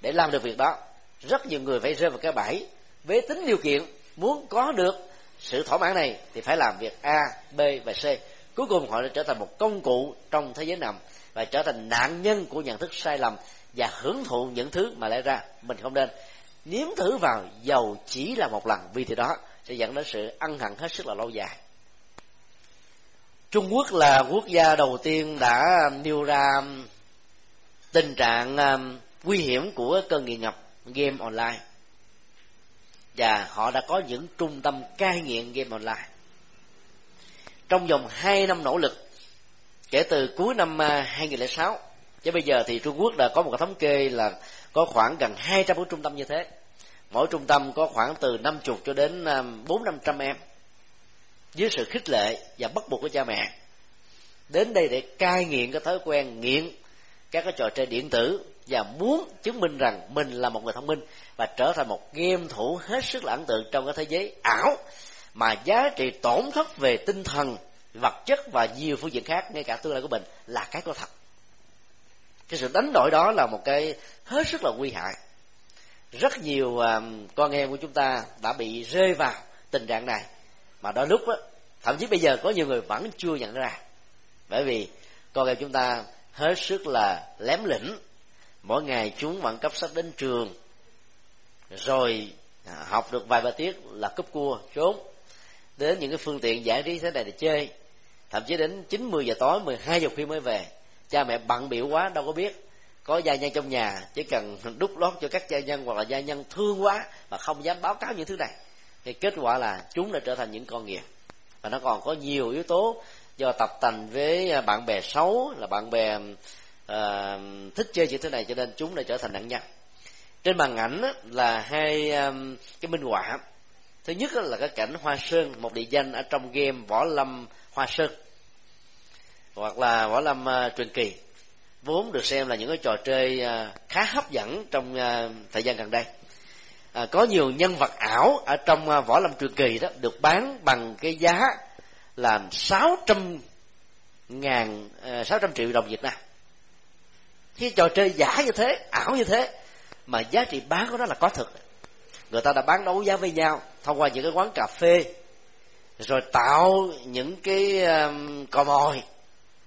Để làm được việc đó, rất nhiều người phải rơi vào cái bẫy với tính điều kiện muốn có được sự thỏa mãn này thì phải làm việc a, b và c. Cuối cùng họ đã trở thành một công cụ trong thế giới nằm và trở thành nạn nhân của nhận thức sai lầm và hưởng thụ những thứ mà lẽ ra mình không nên. Nếm thử vào dầu chỉ là một lần, vì thì đó sẽ dẫn đến sự ân hận hết sức là lâu dài. Trung quốc là quốc gia đầu tiên đã nêu ra tình trạng um, nguy hiểm của cơn nghiện ngập game online. Và họ đã có những trung tâm cai nghiện game online. Trong vòng 2 năm nỗ lực kể từ cuối năm à, 2006 cho chứ bây giờ thì Trung Quốc đã có một cái thống kê là có khoảng gần 200 cái trung tâm như thế. Mỗi trung tâm có khoảng từ năm chục cho đến à, bốn năm trăm em dưới sự khích lệ và bắt buộc của cha mẹ. Đến đây để cai nghiện cái thói quen nghiện các cái trò chơi điện tử và muốn chứng minh rằng mình là một người thông minh và trở thành một game thủ hết sức là ấn tượng trong cái thế giới ảo mà giá trị tổn thất về tinh thần, vật chất và nhiều phương diện khác, ngay cả tương lai của mình là cái có thật. Cái sự đánh đổi đó là một cái hết sức là nguy hại. Rất nhiều à, con em của chúng ta đã bị rơi vào tình trạng này. Mà đôi lúc đó thậm chí bây giờ có nhiều người vẫn chưa nhận ra. Bởi vì con em chúng ta hết sức là lém lĩnh mỗi ngày chúng vẫn cấp sách đến trường, rồi à, học được vài ba tiết là cúp cua, trốn. Đến những cái phương tiện giải trí thế này để chơi. Thậm chí đến chín, mười giờ tối 12 giờ khuya mới về. Cha mẹ bận biểu quá, đâu có biết. Có gia nhân trong nhà, chỉ cần đút lót cho các gia nhân hoặc là gia nhân thương quá mà không dám báo cáo những thứ này, thì kết quả là chúng đã trở thành những con nghiện. Và nó còn có nhiều yếu tố do tập tành với à, bạn bè xấu là bạn bè uh, thích chơi những thứ này cho nên chúng đã trở thành nạn nhân trên màn ảnh là hai um, cái minh họa. Thứ nhất là cái cảnh hoa sơn một địa danh ở trong game võ lâm hoa sơn hoặc là võ lâm uh, truyền kỳ vốn được xem là những cái trò chơi uh, khá hấp dẫn trong uh, thời gian gần đây. À, có nhiều nhân vật ảo ở trong uh, võ lâm truyền kỳ đó được bán bằng cái giá là sáu trăm ngàn ờ, sáu trăm triệu đồng Việt Nam. Khi trò chơi giả như thế ảo như thế mà giá trị bán của nó là có thực người ta đã bán đấu giá với nhau thông qua những cái quán cà phê rồi tạo những cái um, cò mồi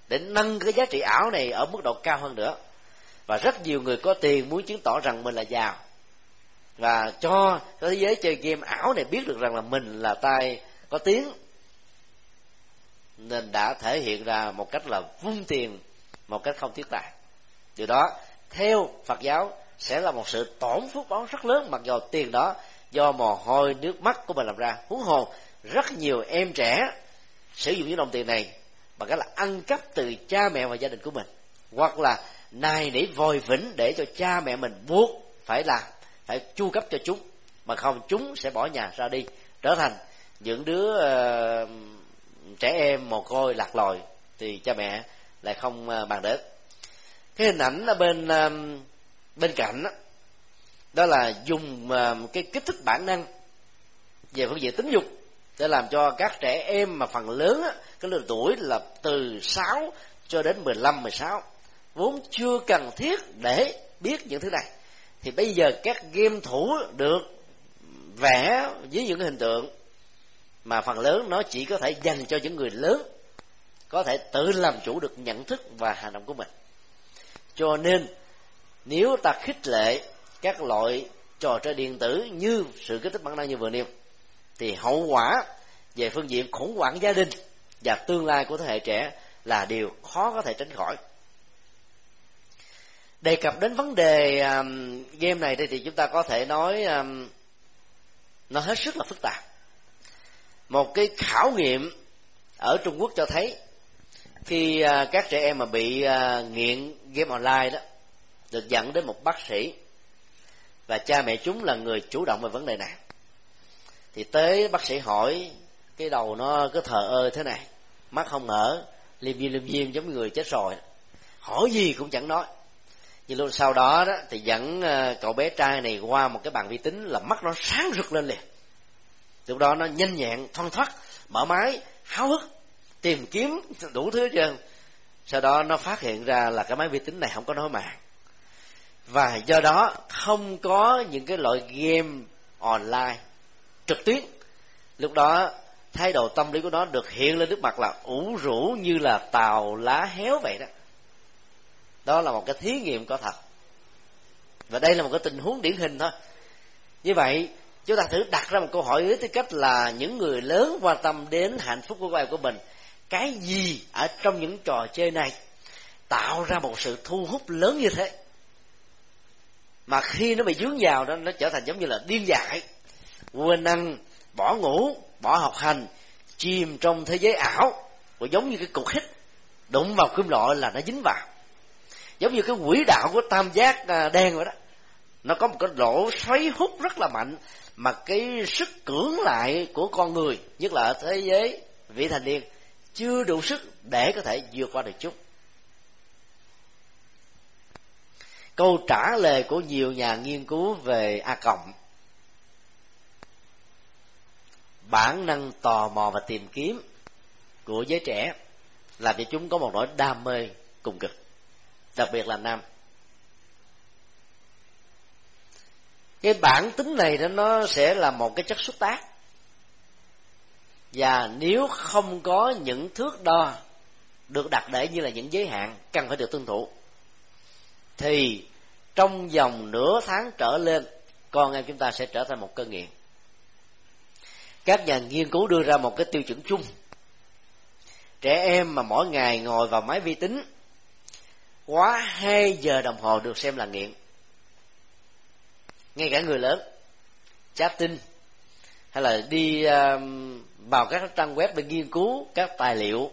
để nâng cái giá trị ảo này ở mức độ cao hơn nữa. Và rất nhiều người có tiền muốn chứng tỏ rằng mình là giàu. Và cho thế giới chơi game ảo này biết được rằng là mình là tay có tiếng nên đã thể hiện ra một cách là vung tiền một cách không thiết tài điều đó theo phật giáo sẽ là một sự tổn phước báo rất lớn mặc dù tiền đó do mồ hôi nước mắt của mình làm ra. Huống hồ rất nhiều em trẻ sử dụng những đồng tiền này bằng cách là ăn cắp từ cha mẹ và gia đình của mình hoặc là nài nỉ vòi vĩnh để cho cha mẹ mình buộc phải làm phải chu cấp cho chúng mà không chúng sẽ bỏ nhà ra đi trở thành những đứa uh, trẻ em mồ côi lạc lòi thì cha mẹ lại không ờ, bàn đến. Cái hình ảnh ở bên ờ, bên cạnh đó, đó là dùng ờ, cái kích thích bản năng về phương diện tính dục để làm cho các trẻ em mà phần lớn á, cái lứa tuổi là từ 6 cho đến 15, 16 vốn chưa cần thiết để biết những thứ này. Thì bây giờ các game thủ được vẽ với những hình tượng mà phần lớn nó chỉ có thể dành cho những người lớn có thể tự làm chủ được nhận thức và hành động của mình. Cho nên nếu ta khích lệ các loại trò chơi điện tử như sự kích thích bản năng như vừa nêu thì hậu quả về phương diện khủng hoảng gia đình và tương lai của thế hệ trẻ là điều khó có thể tránh khỏi. Đề cập đến vấn đề um, game này thì chúng ta có thể nói um, nó hết sức là phức tạp một cái khảo nghiệm ở trung quốc cho thấy khi à, các trẻ em mà bị à, nghiện game online đó, được dẫn đến một bác sĩ và cha mẹ chúng là người chủ động về vấn đề này. Thì tới bác sĩ hỏi, cái đầu nó cứ thờ ơ thế này, mắt không mở liêm diêm liêm diêm giống người chết rồi. Hỏi gì cũng chẳng nói. Nhưng lúc sau đó đó, thì dẫn à, cậu bé trai này qua một cái bàn vi tính là mắt nó sáng rực lên liền lúc đó nó nhanh nhẹn, thoăn thoắt mở máy háo hức, tìm kiếm đủ thứ hết trơn. Sau đó nó phát hiện ra là cái máy vi tính này không có nói mạng. Và do đó không có những cái loại game online trực tuyến. Lúc đó thái độ tâm lý của nó được hiện lên trước mặt là ủ rũ như là tàu lá héo vậy đó. Đó là một cái thí nghiệm có thật. Và đây là một cái tình huống điển hình thôi. Như vậy chúng ta thử đặt ra một câu hỏi với tư cách là những người lớn quan tâm đến hạnh phúc của con em của mình. Cái gì ở trong những trò chơi này tạo ra một sự thu hút lớn như thế? Mà khi nó bị dướng vào đó, nó trở thành giống như là điên dại. Quên ăn, bỏ ngủ, bỏ học hành, chìm trong thế giới ảo. Và giống như cái cục hít, đụng vào kim loại là nó dính vào. Giống như cái quỹ đạo của tam giác à, đen vậy đó. Nó có một cái lỗ xoáy hút rất là mạnh mà cái sức cưỡng lại của con người, nhất là ở thế giới vị thành niên, chưa đủ sức để có thể vượt qua được chút câu trả lời của nhiều nhà nghiên cứu về a cộng. Bản năng tò mò và tìm kiếm của giới trẻ làm cho chúng có một nỗi đam mê cùng cực, đặc biệt là nam. Cái bản tính này đó, nó sẽ là một cái chất xúc tác. Và nếu không có những thước đo được đặt để như là những giới hạn, cần phải được tuân thủ. Thì trong vòng nửa tháng trở lên, con em chúng ta sẽ trở thành một cơn nghiện các nhà nghiên cứu đưa ra một cái tiêu chuẩn chung. Trẻ em mà mỗi ngày ngồi vào máy vi tính, quá hai giờ đồng hồ được xem là nghiện ngay cả người lớn chat tin, hay là đi um, vào các trang web để nghiên cứu các tài liệu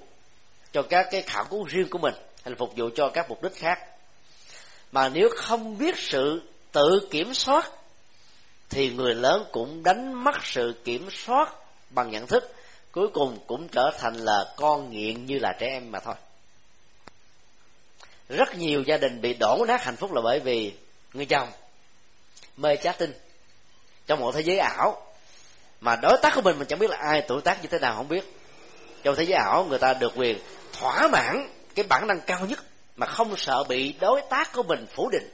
cho các cái khảo cứu riêng của mình, hay là phục vụ cho các mục đích khác. Mà nếu không biết sự tự kiểm soát, thì người lớn cũng đánh mất sự kiểm soát bằng nhận thức, cuối cùng cũng trở thành là con nghiện như là trẻ em mà thôi. Rất nhiều gia đình bị đổ nát hạnh phúc là bởi vì người chồng mê chatting trong một thế giới ảo, mà đối tác của mình mình chẳng biết là ai, tuổi tác như thế nào không biết. Trong thế giới ảo, người ta được quyền thỏa mãn cái bản năng cao nhất mà không sợ bị đối tác của mình phủ định.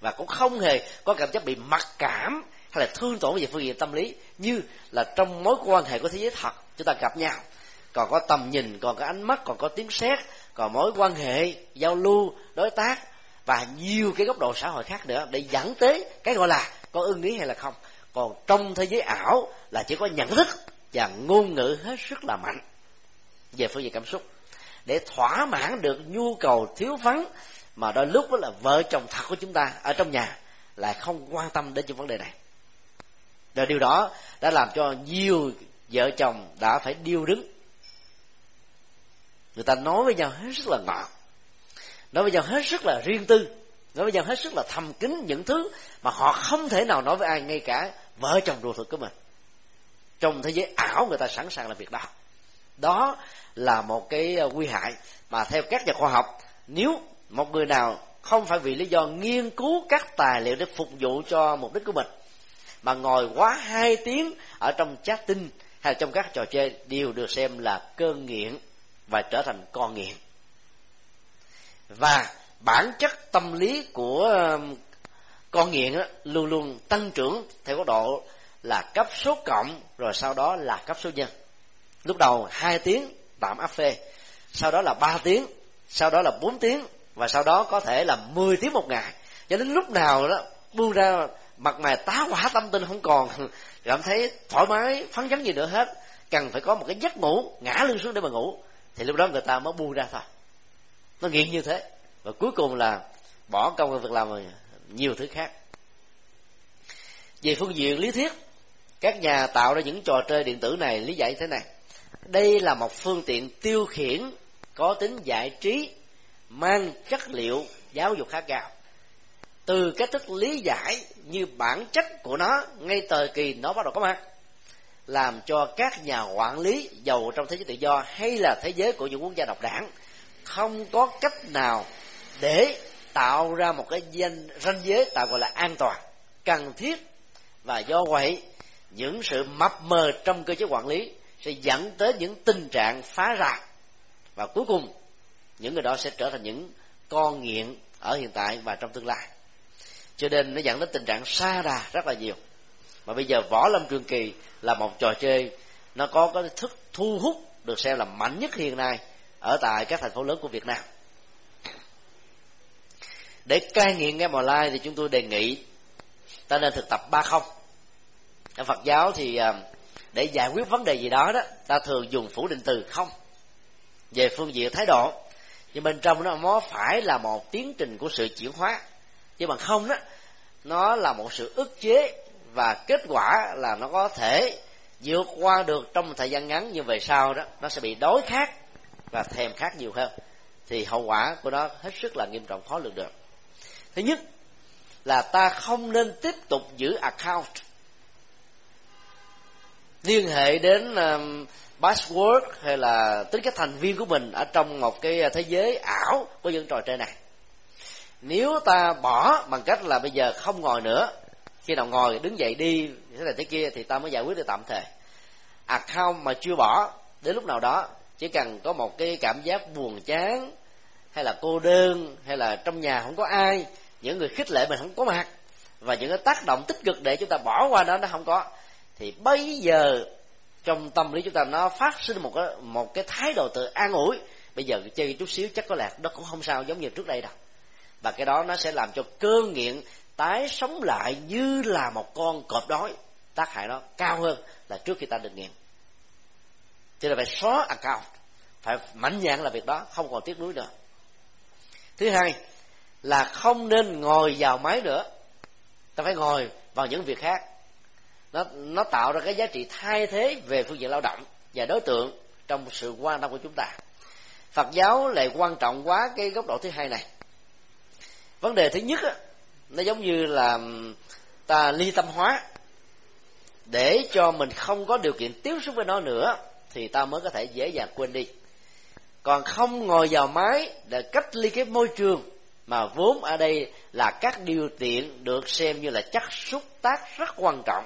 Và cũng không hề có cảm giác bị mặc cảm hay là thương tổn về phương diện tâm lý như là trong mối quan hệ của thế giới thật chúng ta gặp nhau. Còn có tầm nhìn, còn có ánh mắt, còn có tiếng sét, còn mối quan hệ, giao lưu, đối tác và nhiều cái góc độ xã hội khác nữa để dẫn tới cái gọi là có ưng ý hay là không. Còn trong thế giới ảo là chỉ có nhận thức và ngôn ngữ hết sức là mạnh. Về phương diện cảm xúc, để thỏa mãn được nhu cầu thiếu vắng mà đôi lúc đó là vợ chồng thật của chúng ta ở trong nhà lại không quan tâm đến những vấn đề này. Và điều đó đã làm cho nhiều vợ chồng đã phải điêu đứng. Người ta nói với nhau hết sức là ngọt nói với nhau hết sức là riêng tư. Nói với nhau hết sức là thầm kín những thứ mà họ không thể nào nói với ai, ngay cả vợ chồng ruột thịt của mình. Trong thế giới ảo người ta sẵn sàng làm việc đó. Đó là một cái ờ, nguy hại mà theo các nhà khoa học, nếu một người nào không phải vì lý do nghiên cứu các tài liệu để phục vụ cho mục đích của mình, mà ngồi quá hai tiếng ở trong chat tin hay trong các trò chơi đều được xem là cơn nghiện và trở thành con nghiện và bản chất tâm lý của um, con nghiện đó, luôn luôn tăng trưởng theo góc độ là cấp số cộng rồi sau đó là cấp số nhân. Lúc đầu hai tiếng tạm áp phê sau đó là ba tiếng sau đó là bốn tiếng và sau đó có thể là 10 tiếng một ngày. Cho đến lúc nào đó buông ra mặt mày tá hỏa tâm tinh không còn cảm thấy thoải mái phấn chấn gì nữa hết. Cần phải có một cái giấc ngủ ngã lưng xuống để mà ngủ. Thì lúc đó người ta mới buông ra thôi nó nghiện như thế. Và cuối cùng là bỏ công việc làm nhiều thứ khác. Về phương diện lý thuyết, các nhà tạo ra những trò chơi điện tử này lý giải thế này. Đây là một phương tiện tiêu khiển, có tính giải trí, mang chất liệu giáo dục khá cao. Từ cách thức lý giải như bản chất của nó, ngay thời kỳ nó bắt đầu có mặt, làm cho các nhà quản lý giàu trong thế giới tự do hay là thế giới của những quốc gia độc đảng không có cách nào để tạo ra một cái danh, ranh giới tạo gọi là an toàn, cần thiết. Và do vậy, những sự mập mờ trong cơ chế quản lý sẽ dẫn tới những tình trạng phá rạc và cuối cùng, những người đó sẽ trở thành những con nghiện ở hiện tại và trong tương lai. Cho nên nó dẫn đến tình trạng xa đà rất là nhiều. Mà bây giờ võ lâm truyền kỳ là một trò chơi, nó có cái thức thu hút được xem là mạnh nhất hiện nay ở tại các thành phố lớn của Việt Nam. Để cai nghiện game online thì chúng tôi đề nghị ta nên thực tập ba không. Ở Phật giáo thì à, để giải quyết vấn đề gì đó đó, ta thường dùng phủ định từ không về phương diện thái độ. Nhưng bên trong nó nó phải là một tiến trình của sự chuyển hóa. Chứ bằng không đó, nó là một sự ức chế và kết quả là nó có thể vượt qua được trong một thời gian ngắn. Nhưng về sau đó, nó sẽ bị đối khác và thèm khác nhiều hơn thì hậu quả của nó hết sức là nghiêm trọng khó lường được. Thứ nhất là ta không nên tiếp tục giữ account liên hệ đến um, password hay là tính cách thành viên của mình ở trong một cái thế giới ảo của những trò chơi này. Nếu ta bỏ bằng cách là bây giờ không ngồi nữa khi nào ngồi đứng dậy đi thế này thế kia thì ta mới giải quyết được tạm thời. Account mà chưa bỏ đến lúc nào đó chỉ cần có một cái cảm giác buồn chán, hay là cô đơn, hay là trong nhà không có ai, những người khích lệ mình không có mặt, và những cái tác động tích cực để chúng ta bỏ qua đó nó không có, thì bây giờ trong tâm lý chúng ta nó phát sinh một cái một cái thái độ tự an ủi. Bây giờ chơi chút xíu chắc có lẽ nó cũng không sao giống như trước đây đâu. Và cái đó nó sẽ làm cho cơn nghiện, tái sống lại như là một con cọp đói. Tác hại nó cao hơn là trước khi ta được nghiện cho nên phải xóa account. Phải mạnh dạn là việc đó không còn tiếc nuối nữa. Thứ hai là không nên ngồi vào máy nữa. Ta phải ngồi vào những việc khác. Nó nó tạo ra cái giá trị thay thế về phương diện lao động và đối tượng trong sự quan tâm của chúng ta. Phật giáo lại quan trọng quá cái góc độ thứ hai này. Vấn đề thứ nhất á, nó giống như là ta ly tâm hóa. Để cho mình không có điều kiện tiếp xúc với nó nữa thì ta mới có thể dễ dàng quên đi. Còn không ngồi vào máy để cách ly cái môi trường, mà vốn ở đây là các điều kiện được xem như là chất xúc tác rất quan trọng.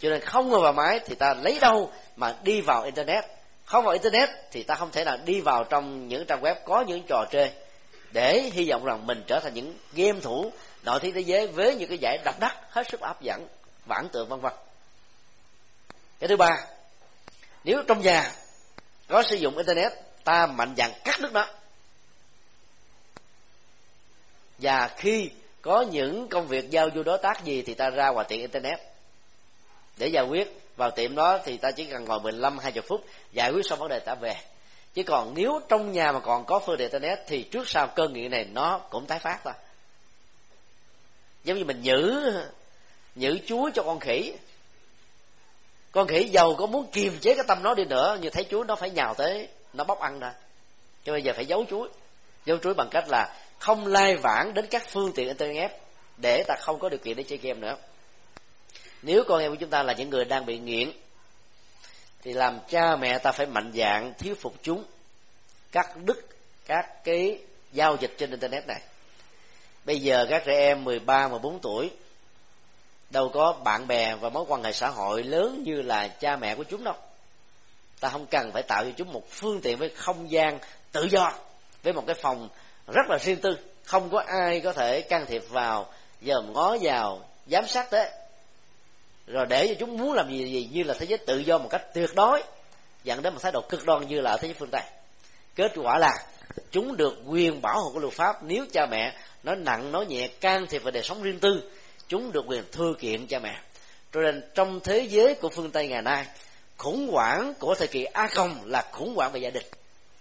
Cho nên không ngồi vào máy thì ta lấy đâu mà đi vào internet. Không vào internet thì ta không thể nào đi vào trong những trang web có những trò chơi để hy vọng rằng mình trở thành những game thủ nội thi thế giới với những cái giải độc đắc hết sức hấp dẫn vãn tượng vân vân. Cái thứ ba nếu trong nhà có sử dụng internet, ta mạnh dạn cắt đứt nó. Và khi có những công việc giao du đối tác gì thì ta ra ngoài tiệm internet. Để giải quyết, vào tiệm đó thì ta chỉ cần ngồi 15 20 phút, giải quyết xong vấn đề ta về. Chứ còn nếu trong nhà mà còn có phương tiện internet thì trước sau cơn nghiện này nó cũng tái phát thôi giống như mình nhử nhử chuối cho con khỉ con khỉ giàu có muốn kiềm chế cái tâm nó đi nữa như thấy chuối nó phải nhào tới nó bóc ăn ra. Cho bây giờ phải giấu chuối giấu chuối bằng cách là không lai vãng đến các phương tiện internet để ta không có điều kiện để chơi game nữa. Nếu con em của chúng ta là những người đang bị nghiện thì làm cha mẹ ta phải mạnh dạng thuyết phục chúng cắt đứt các cái giao dịch trên internet này. Bây giờ các trẻ em 13, 14 tuổi đâu có bạn bè và mối quan hệ xã hội lớn như là cha mẹ của chúng đâu. Ta không cần phải tạo cho chúng một phương tiện với không gian tự do, với một cái phòng rất là riêng tư. Không có ai có thể can thiệp vào, dòm ngó vào, giám sát thế rồi để cho chúng muốn làm gì gì như là thế giới tự do một cách tuyệt đối, dẫn đến một thái độ cực đoan như là ở thế giới phương tây. Kết quả là chúng được quyền bảo hộ của luật pháp. Nếu cha mẹ nói nặng, nói nhẹ, can thiệp vào đời sống riêng tư chúng được quyền thư kiện cha mẹ. Cho nên trong thế giới của phương tây ngày nay, khủng hoảng của thời kỳ a công là khủng hoảng về gia đình,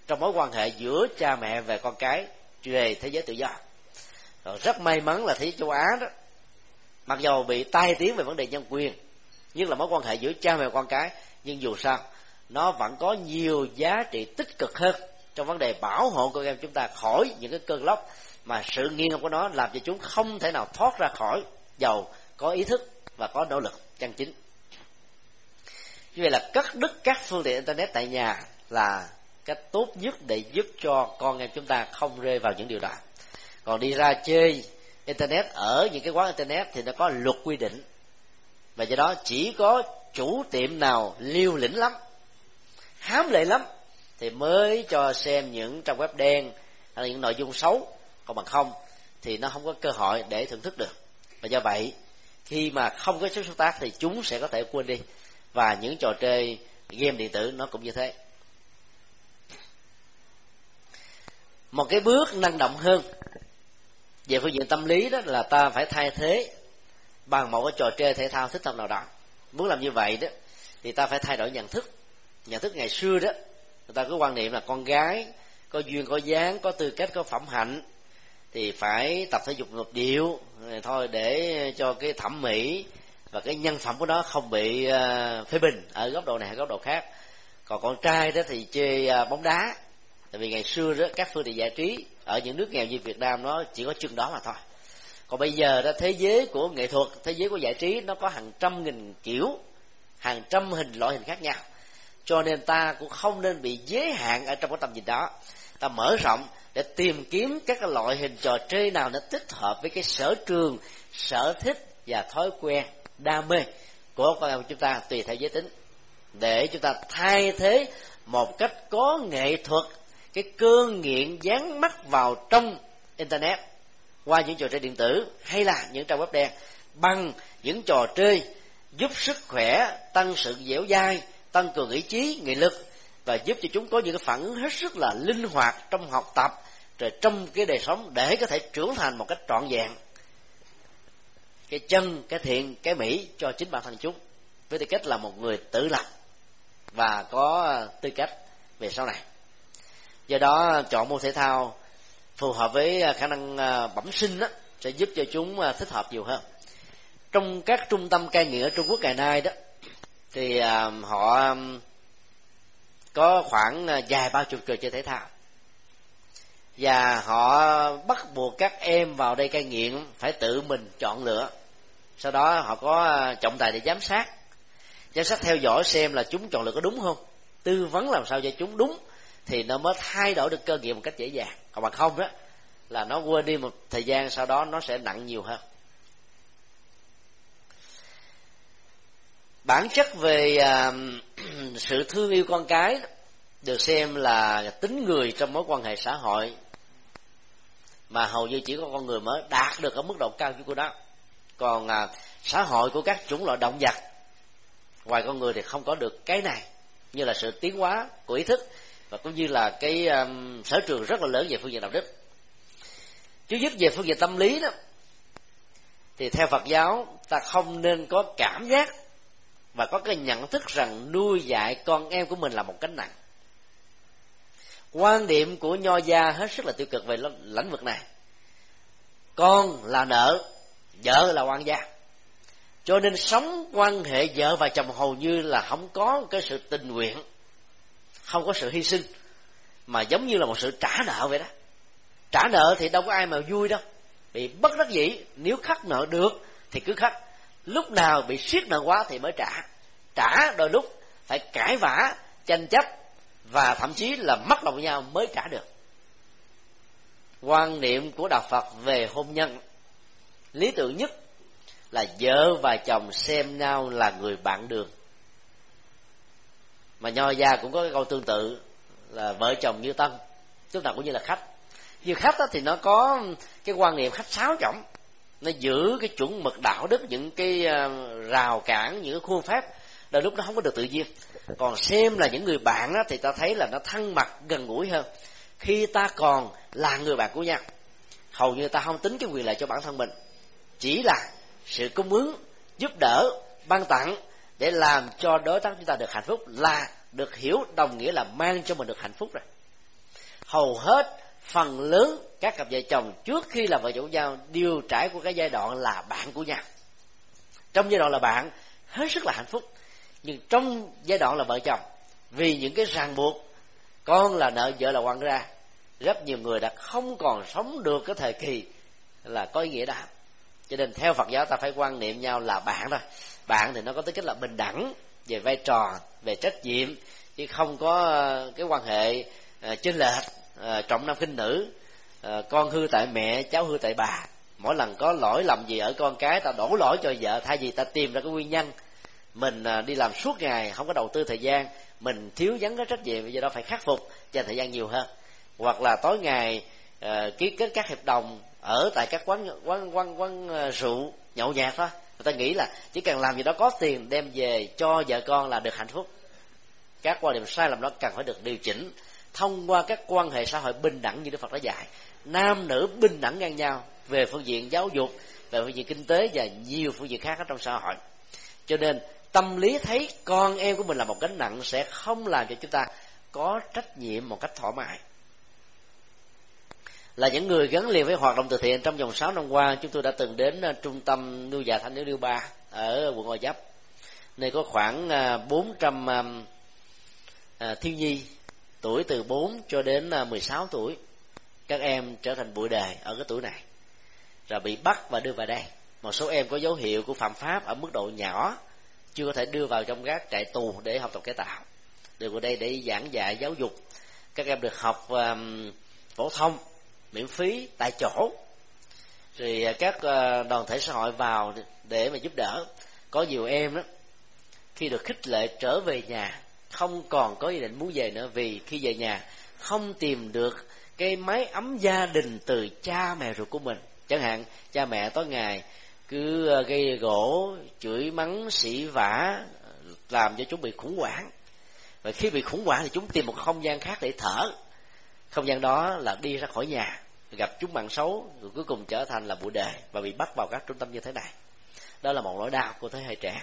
trong mối quan hệ giữa cha mẹ và con cái về thế giới tự do. Rồi rất may mắn là thế giới châu á đó, mặc dầu bị tai tiếng về vấn đề nhân quyền, nhưng là mối quan hệ giữa cha mẹ và con cái, nhưng dù sao, nó vẫn có nhiều giá trị tích cực hơn trong vấn đề bảo hộ con em chúng ta khỏi những cái cơn lốc mà sự nghiêng của nó làm cho chúng không thể nào thoát ra khỏi dầu có ý thức và có nỗ lực chân chính. Như vậy là cắt đứt các phương tiện internet tại nhà là cách tốt nhất để giúp cho con em chúng ta không rơi vào những điều đó. Còn đi ra chơi internet, ở những cái quán internet thì nó có luật quy định. Và do đó chỉ có chủ tiệm nào liêu lĩnh lắm, hám lệ lắm thì mới cho xem những trang web đen hay là những nội dung xấu. Còn bằng không thì nó không có cơ hội để thưởng thức được và do vậy, khi mà không có sức xúc tác thì chúng sẽ có thể quên đi. Và những trò chơi game điện tử nó cũng như thế. Một cái bước năng động hơn về phương diện tâm lý đó là ta phải thay thế bằng một cái trò chơi thể thao thích hợp nào đó. Muốn làm như vậy đó, thì ta phải thay đổi nhận thức. Nhận thức ngày xưa đó, người ta có quan niệm là con gái có duyên có dáng, có tư cách, có phẩm hạnh thì phải tập thể dục ngược điệu thôi để cho cái thẩm mỹ và cái nhân phẩm của nó không bị ờ, phê bình ở góc độ này hay góc độ khác. Còn con trai đó thì chơi ờ, bóng đá. Tại vì ngày xưa đó, các phương tiện giải trí ở những nước nghèo như việt nam nó chỉ có chừng đó mà thôi. Còn bây giờ đó, thế giới của nghệ thuật, thế giới của giải trí nó có hàng trăm nghìn kiểu, hàng trăm hình loại hình khác nhau. Cho nên ta cũng không nên bị giới hạn ở trong cái tầm nhìn đó. Ta mở rộng để tìm kiếm các loại hình trò chơi nào nó thích hợp với cái sở trường, sở thích và thói quen đam mê của con em chúng ta tùy theo giới tính. Để chúng ta thay thế một cách có nghệ thuật, cái cơn nghiện dán mắt vào trong internet qua những trò chơi điện tử hay là những trang web đen bằng những trò chơi giúp sức khỏe, tăng sự dẻo dai, tăng cường ý chí, nghị lực và giúp cho chúng có những cái phản ứng hết sức là linh hoạt trong học tập, rồi trong cái đời sống để có thể trưởng thành một cách trọn vẹn. Cái chân, cái thiện, cái mỹ cho chính bản thân chúng, với tư cách là một người tự lập và có tư cách về sau này. Do đó, chọn môn thể thao phù hợp với khả năng à, bẩm sinh đó sẽ giúp cho chúng à, thích hợp nhiều hơn. Trong các trung tâm cai nghiện ở trung quốc ngày nay đó, thì à, họ có khoảng vài ba chục trò chơi thể thao. Và họ bắt buộc các em vào đây cai nghiện phải tự mình chọn lựa. Sau đó họ có à, trọng tài để giám sát. Giám sát theo dõi xem là chúng chọn lựa có đúng không. Tư vấn làm sao cho chúng đúng thì nó mới thay đổi được cơ nghiệp một cách dễ dàng. Còn bằng không đó, là nó quên đi một thời gian, sau đó nó sẽ nặng nhiều hơn. Bản chất về à, sự thương yêu con cái được xem là tính người trong mối quan hệ xã hội. Mà hầu như chỉ có con người mới đạt được ở mức độ cao như của đó còn à, xã hội của các chủng loại động vật ngoài con người thì không có được cái này. Như là sự tiến hóa của ý thức và cũng như là cái um, sở trường rất là lớn về phương diện đạo đức. Chứ nhất về phương diện tâm lý đó thì theo phật giáo ta không nên có cảm giác và có cái nhận thức rằng nuôi dạy con em của mình là một cánh nặng quan điểm của nho gia hết sức là tiêu cực về lĩnh vực này. Con là nợ, vợ là quan gia. Cho nên sống quan hệ vợ và chồng hầu như là không có cái sự tình nguyện, không có sự hy sinh, mà giống như là một sự trả nợ vậy đó. Trả nợ thì đâu có ai mà vui đâu. Bị bất đắc dĩ, nếu khắc nợ được thì cứ khắc lúc nào bị siết nợ quá thì mới trả. Trả đôi lúc phải cãi vã, tranh chấp và thậm chí là mất lòng nhau mới trả được. Quan niệm của đạo phật về hôn nhân, lý tưởng nhất là vợ và chồng xem nhau là người bạn đường. Mà nho gia cũng có cái câu tương tự là vợ chồng như tân chúng ta cũng như là khách. Như khách đó thì nó có cái quan niệm khách sáo trọng nó giữ cái chuẩn mực đạo đức, những cái ờ, rào cản, những cái khuôn phép, đôi lúc nó không có được tự nhiên. Còn xem là những người bạn đó thì ta thấy là nó thân mật, gần gũi hơn. Khi ta còn là người bạn của nhau, hầu như ta không tính cái quyền lợi cho bản thân mình. Chỉ là sự cung ứng, giúp đỡ, ban tặng để làm cho đối tác chúng ta được hạnh phúc là được hiểu đồng nghĩa là mang cho mình được hạnh phúc rồi. Hầu hết phần lớn các cặp vợ chồng trước khi là vợ chồng nhau đều trải qua cái giai đoạn là bạn của nhau. Trong giai đoạn là bạn, hết sức là hạnh phúc. Nhưng trong giai đoạn là vợ chồng, vì những cái ràng buộc, con là nợ, vợ là quan ra, rất nhiều người đã không còn sống được cái thời kỳ là có ý nghĩa đó. Cho nên theo phật giáo ta phải quan niệm nhau là bạn thôi. Bạn thì nó có tính cách là bình đẳng về vai trò, về trách nhiệm, chứ không có ờ, cái quan hệ ờ, chênh lệch. Ờ, trọng nam khinh nữ. Ờ, con hư tại mẹ cháu hư tại bà. Mỗi lần có lỗi lầm gì ở con cái ta đổ lỗi cho vợ thay vì ta tìm ra cái nguyên nhân. Mình ờ, đi làm suốt ngày không có đầu tư thời gian. Mình thiếu vắng cái trách nhiệm do đó phải khắc phục dành thời gian nhiều hơn. Hoặc là tối ngày uh, ký kết các hợp đồng ở tại các quán quán quán quán rượu nhậu nhạt thôi. Người ta nghĩ là chỉ cần làm gì đó có tiền đem về cho vợ con là được hạnh phúc. Các quan điểm sai lầm đó cần phải được điều chỉnh thông qua các quan hệ xã hội bình đẳng như đức phật đã dạy. Nam, nữ bình đẳng ngang nhau về phương diện giáo dục, về phương diện kinh tế và nhiều phương diện khác ở trong xã hội. Cho nên, tâm lý thấy con em của mình là một gánh nặng sẽ không làm cho chúng ta có trách nhiệm một cách thoải mái. Là những người gắn liền với hoạt động từ thiện, trong vòng 6 năm qua, chúng tôi đã từng đến à, trung tâm nuôi già thanh niên ba ở quận Gò Vấp. Nơi có khoảng à, 400 à, thiếu nhi tuổi từ 4 cho đến à, 16 tuổi các em trở thành bụi đề ở cái tuổi này. Rồi bị bắt và đưa vào đây. Một số em có dấu hiệu của phạm pháp ở mức độ nhỏ chưa có thể đưa vào trong các trại tù để học tập cải tạo. Được vào đây để giảng dạy giáo dục. Các em được học um, phổ thông miễn phí tại chỗ. Rồi à, các uh, đoàn thể xã hội vào để mà giúp đỡ. Có nhiều em đó khi được khích lệ trở về nhà không còn có ý định muốn về nữa vì khi về nhà không tìm được cái máy ấm gia đình từ cha mẹ ruột của mình. Chẳng hạn, cha mẹ tối ngày cứ ờ, gây gỗ, chửi mắng, sỉ vả, làm cho chúng bị khủng hoảng. Và khi bị khủng hoảng thì chúng tìm một không gian khác để thở. Không gian đó là đi ra khỏi nhà, gặp chúng bạn xấu, rồi cuối cùng trở thành là bụi đề và bị bắt vào các trung tâm như thế này. Đó là một nỗi đau của thế hệ trẻ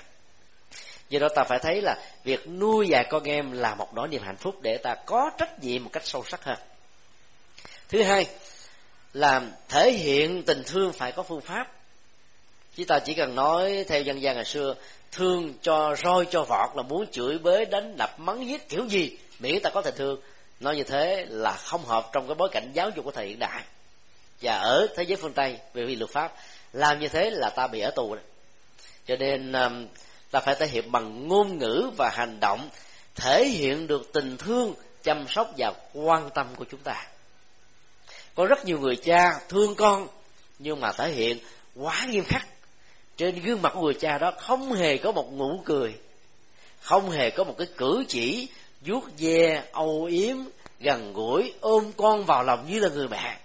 do đó ta phải thấy là việc nuôi dạy con em là một nỗi niềm hạnh phúc để ta có trách nhiệm một cách sâu sắc hơn. Thứ hai là thể hiện tình thương phải có phương pháp. Chúng ta chỉ cần nói theo dân gian ngày xưa, thương cho roi cho vọt là muốn chửi bới đánh đập mắng giết kiểu gì, miễn ta có tình thương. Nói như thế là không hợp trong cái bối cảnh giáo dục của thời hiện đại. Và ở thế giới phương tây, về vì luật pháp, làm như thế là ta bị ở tù đó. cho nên um, là ta phải thể hiện bằng ngôn ngữ và hành động, thể hiện được tình thương, chăm sóc và quan tâm của chúng ta. Có rất nhiều người cha thương con, nhưng mà thể hiện quá nghiêm khắc. Trên gương mặt của người cha đó không hề có một nụ cười, không hề có một cái cử chỉ vuốt ve, âu yếm, gần gũi, ôm con vào lòng như là người mẹ.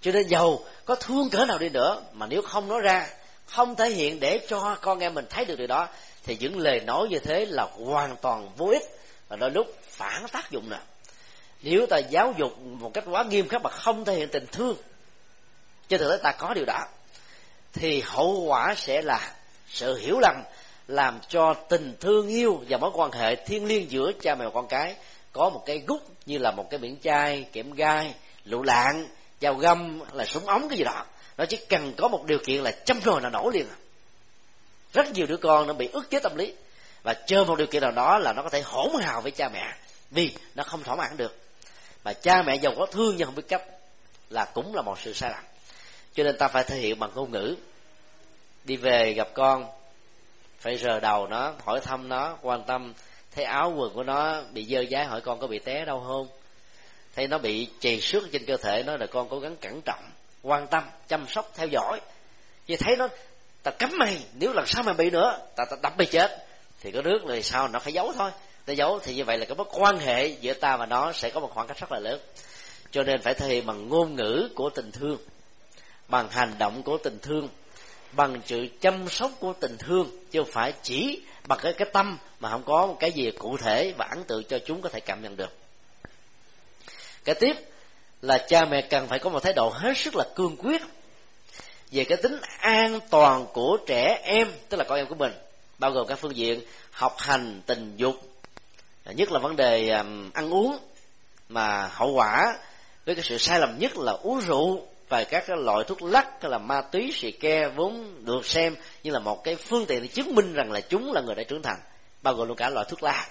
Cho nên giàu, có thương cỡ nào đi nữa, mà nếu không nói ra, không thể hiện để cho con em mình thấy được điều đó thì những lời nói như thế là hoàn toàn vô ích và đôi lúc phản tác dụng nè. Nếu ta giáo dục một cách quá nghiêm khắc mà không thể hiện tình thương, cho thực tế ta có điều đó, thì hậu quả sẽ là sự hiểu lầm làm cho tình thương yêu và mối quan hệ thiêng liêng giữa cha mẹ và con cái có một cái gút như là một cái biển chai, kẽm gai, lựu lạng, dao găm, là súng ống, cái gì đó. Nó chỉ cần có một điều kiện là châm rồi là nổ liền rất nhiều đứa con nó bị ức chế tâm lý. Và chờ một điều kiện nào đó là nó có thể hỗn hào với cha mẹ. Vì nó không thỏa mãn được. Mà cha mẹ giàu có thương nhưng không biết cách là cũng là một sự sai lầm. Cho nên ta phải thể hiện bằng ngôn ngữ. Đi về gặp con, phải rờ đầu nó, hỏi thăm nó, quan tâm. Thấy áo quần của nó bị dơ dái, hỏi con có bị té đâu không? Thấy nó bị chì xước trên cơ thể nó là con cố gắng cẩn trọng, quan tâm, chăm sóc, theo dõi. Vì thấy nó ta cấm mày nếu lần sau mày bị nữa ta, ta đập mày chết. Thì có nước là sao nó phải giấu thôi. Ta giấu thì như vậy là cái mối quan hệ giữa ta và nó sẽ có một khoảng cách rất là lớn. Cho nên phải thể hiện bằng ngôn ngữ của tình thương bằng hành động của tình thương bằng sự chăm sóc của tình thương chứ không phải chỉ bằng cái cái tâm mà không có một cái gì cụ thể và ấn tượng cho chúng có thể cảm nhận được. Cái tiếp là cha mẹ cần phải có một thái độ hết sức là cương quyết về cái tính an toàn của trẻ em, tức là con em của mình, bao gồm các phương diện học hành, tình dục. À, nhất là vấn đề ăn uống, mà hậu quả với cái sự sai lầm nhất là uống rượu và các cái loại thuốc lắc hay là ma túy xì ke vốn được xem như là một cái phương tiện để chứng minh rằng là chúng là người đã trưởng thành, bao gồm luôn cả loại thuốc lá.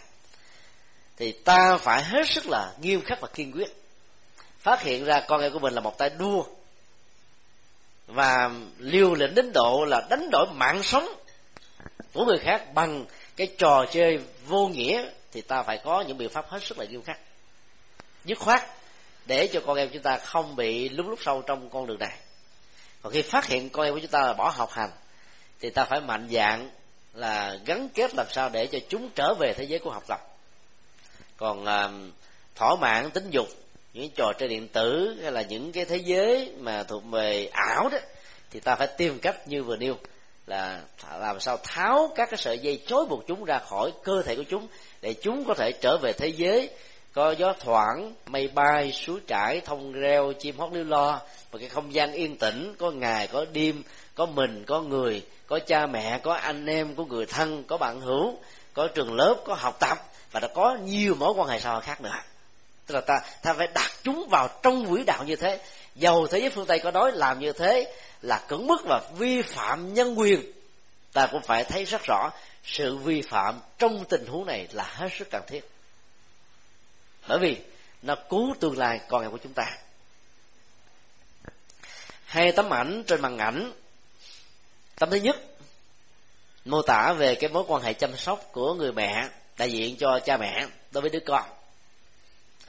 Thì ta phải hết sức là nghiêm khắc và kiên quyết. Phát hiện ra con em của mình là một tay đua và liều lĩnh đến độ là đánh đổi mạng sống của người khác bằng cái trò chơi vô nghĩa thì ta phải có những biện pháp hết sức là nghiêm khắc. Dứt khoát để cho con em chúng ta không bị lúng lúc sâu trong con đường này. Còn khi phát hiện con em của chúng ta là bỏ học hành thì ta phải mạnh dạng là gắn kết làm sao để cho chúng trở về thế giới của học tập. Còn à, thỏa mãn tính dục những trò chơi điện tử hay là những cái thế giới mà thuộc về ảo đó, thì ta phải tìm cách như vừa nêu, là làm sao tháo các cái sợi dây chối buộc chúng ra khỏi cơ thể của chúng, để chúng có thể trở về thế giới. Có gió thoảng, mây bay, suối trải thông reo, chim hót líu lo và cái không gian yên tĩnh, có ngày, có đêm, có mình, có người, có cha mẹ, có anh em, có người thân, có bạn hữu, có trường lớp, có học tập, và đã có nhiều mối quan hệ xã hội khác nữa tức là ta ta phải đặt chúng vào trong quỹ đạo như thế. Dầu thế giới phương tây có nói làm như thế là cưỡng bức và vi phạm nhân quyền. Ta cũng phải thấy rất rõ, sự vi phạm trong tình huống này là hết sức cần thiết. Bởi vì nó cứu tương lai con em của chúng ta. Hai tấm ảnh trên màn ảnh. Tấm thứ nhất, mô tả về cái mối quan hệ chăm sóc của người mẹ đại diện cho cha mẹ đối với đứa con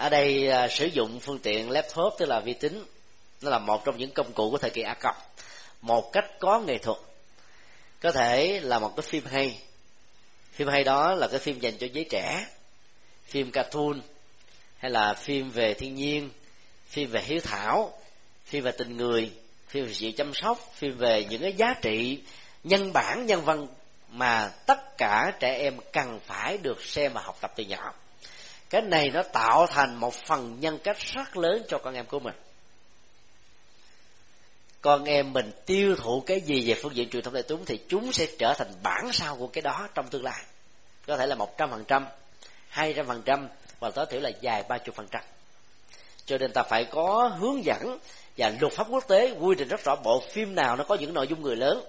ở đây à, sử dụng phương tiện laptop tức là vi tính. Nó là một trong những công cụ của thời kỳ a còng một cách có nghệ thuật. Có thể là một cái phim hay. Phim hay đó là cái phim dành cho giới trẻ. Phim cartoon hay là phim về thiên nhiên phim về hiếu thảo phim về tình người phim về sự chăm sóc phim về những cái giá trị nhân bản nhân văn mà tất cả trẻ em cần phải được xem và học tập từ nhỏ cái này nó tạo thành một phần nhân cách rất lớn cho con em của mình. Con em mình tiêu thụ cái gì về phương diện truyền thông đại chúng thì chúng sẽ trở thành bản sao của cái đó trong tương lai. Có thể là một trăm phần trăm, hai trăm phần trăm và tối thiểu là dài ba chục phần trăm. Cho nên ta phải có hướng dẫn và luật pháp quốc tế quy định rất rõ bộ phim nào nó có những nội dung người lớn.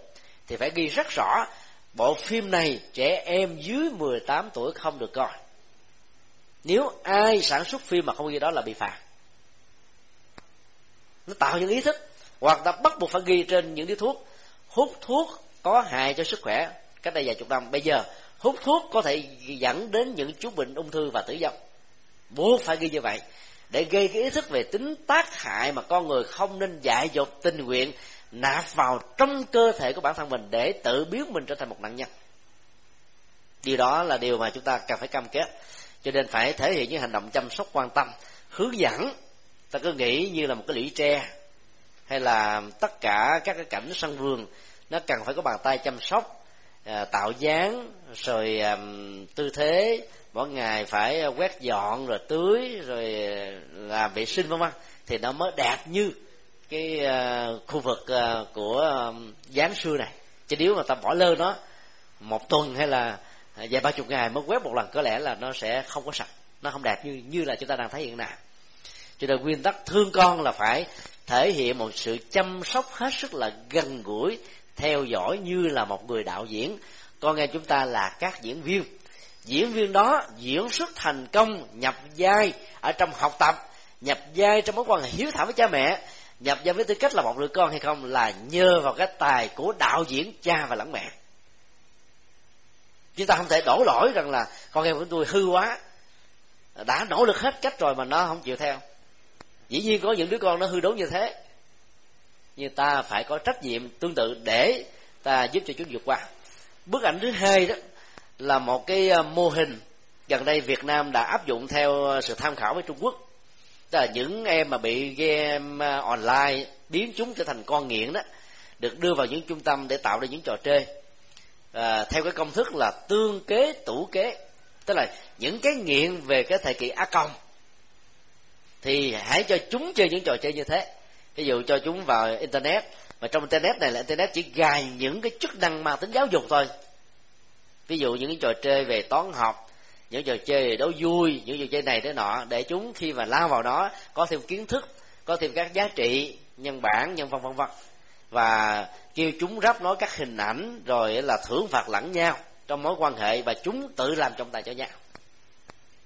Thì phải ghi rất rõ, bộ phim này trẻ em dưới 18 tuổi không được coi nếu ai sản xuất phim mà không ghi đó là bị phạt. Nó tạo những ý thức, hoặc ta bắt buộc phải ghi trên những điếu thuốc. Hút thuốc có hại cho sức khỏe, cách đây vài chục năm. Bây giờ, hút thuốc có thể dẫn đến những chú bệnh ung thư và tử vong. Buộc phải ghi như vậy để gây cái ý thức về tính tác hại mà con người không nên dại dột tình nguyện nạp vào trong cơ thể của bản thân mình để tự biến mình trở thành một nạn nhân. Điều đó là điều mà chúng ta cần phải cam kết cho nên phải thể hiện những hành động chăm sóc, quan tâm, hướng dẫn. Ta cứ nghĩ như là một cái lũy tre, hay là tất cả các cái cảnh sân vườn, nó cần phải có bàn tay chăm sóc à, tạo dáng, rồi à, tư thế, mỗi ngày phải quét dọn rồi tưới, rồi à, làm vệ sinh, vân vân. Thì nó mới đạt như cái khu vực của giáng xưa này. Chứ nếu mà ta bỏ lơ nó một tuần hay là À, vài ba chục ngày mới quét một lần, có lẽ là nó sẽ không có sạch, nó không đẹp như như là chúng ta đang thấy hiện nay. Cho nên nguyên tắc thương con là phải thể hiện một sự chăm sóc hết sức là gần gũi, theo dõi như là một người đạo diễn. Con em chúng ta là các diễn viên. Diễn viên đó diễn xuất thành công, nhập vai ở trong học tập, nhập vai trong mối quan hệ hiếu thảo với cha mẹ, nhập vai với tư cách là một đứa con hay không là nhờ vào cái tài của đạo diễn cha và lẫn mẹ chúng ta không thể đổ lỗi rằng là, con em của tôi hư quá, đã nỗ lực hết cách rồi mà nó không chịu theo. Dĩ nhiên có những đứa con nó hư đốn như thế, nhưng ta phải có trách nhiệm tương tự để ta giúp cho chúng vượt qua. Bức ảnh thứ hai đó là một cái ờ, mô hình gần đây Việt Nam đã áp dụng theo sự tham khảo với Trung Quốc. Tức là những em mà bị game ờ, online biến chúng trở thành con nghiện đó, được đưa vào những trung tâm để tạo ra những trò chơi à, theo cái công thức là tương kế tủ kế. Tức là những cái nghiện về cái thời kỳ a công thì hãy cho chúng chơi những trò chơi như thế. Ví dụ cho chúng vào internet mà trong internet này là internet chỉ gài những cái chức năng mang tính giáo dục thôi. Ví dụ những cái trò chơi về toán học những trò chơi về đấu vui những trò chơi này thế nọ để chúng khi mà lao vào đó có thêm kiến thức có thêm các giá trị nhân bản nhân văn vân vân và kêu chúng ráp nói các hình ảnh, rồi là thưởng phạt lẫn nhau trong mối quan hệ và chúng tự làm trọng tài cho nhau.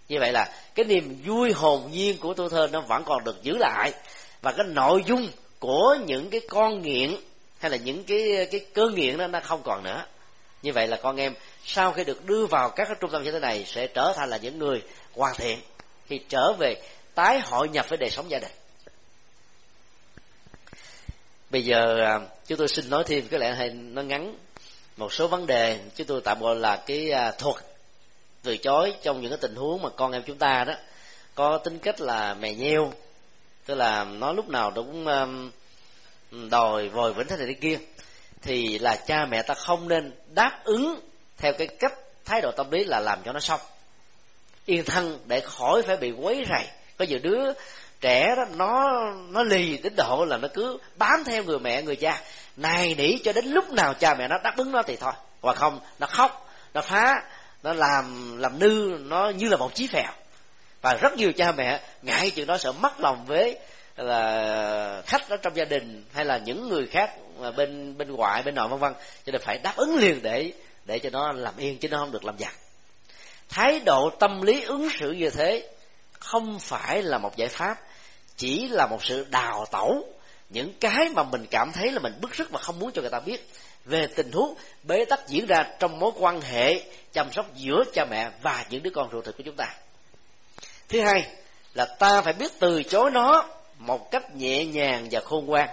Như vậy là cái niềm vui hồn nhiên của tuổi thơ nó vẫn còn được giữ lại. Và cái nội dung của những cái con nghiện hay là những cái cái cơ nghiện đó nó không còn nữa. Như vậy là con em, sau khi được đưa vào các cái trung tâm như thế này sẽ trở thành là những người hoàn thiện khi trở về tái hội nhập với đời sống gia đình bây giờ à, chúng tôi xin nói thêm cái lẽ hay nó ngắn, một số vấn đề chúng tôi tạm gọi là cái à, thuật từ chối trong những cái tình huống mà con em chúng ta đó có tính cách là mè nheo, tức là nó lúc nào cũng à, đòi vòi vĩnh thế này thế kia, thì là cha mẹ ta không nên đáp ứng theo cái cách thái độ tâm lý là làm cho nó xong. Yên thân để khỏi phải bị quấy rầy. Có nhiều đứa trẻ đó, nó nó lì đến độ là nó cứ bám theo người mẹ, người cha. Này nỉ, cho đến lúc nào cha mẹ nó đáp ứng nó thì thôi. Hoặc không, nó khóc, nó phá, nó làm làm nư, nó như là một chí phèo. Và rất nhiều cha mẹ, ngại chuyện đó sợ mất lòng với là khách ở trong gia đình hay là những người khác bên bên ngoại, bên nội vân vân. Cho nên phải đáp ứng liền để để cho nó làm yên, chứ nó không được làm giặc. Thái độ tâm lý ứng xử như thế không phải là một giải pháp, chỉ là một sự đào tẩu. Những cái mà mình cảm thấy là mình bức rứt và không muốn cho người ta biết về tình huống bế tắc diễn ra trong mối quan hệ, chăm sóc giữa cha mẹ và những đứa con ruột thịt của chúng ta. Thứ hai là ta phải biết từ chối nó một cách nhẹ nhàng và khôn ngoan.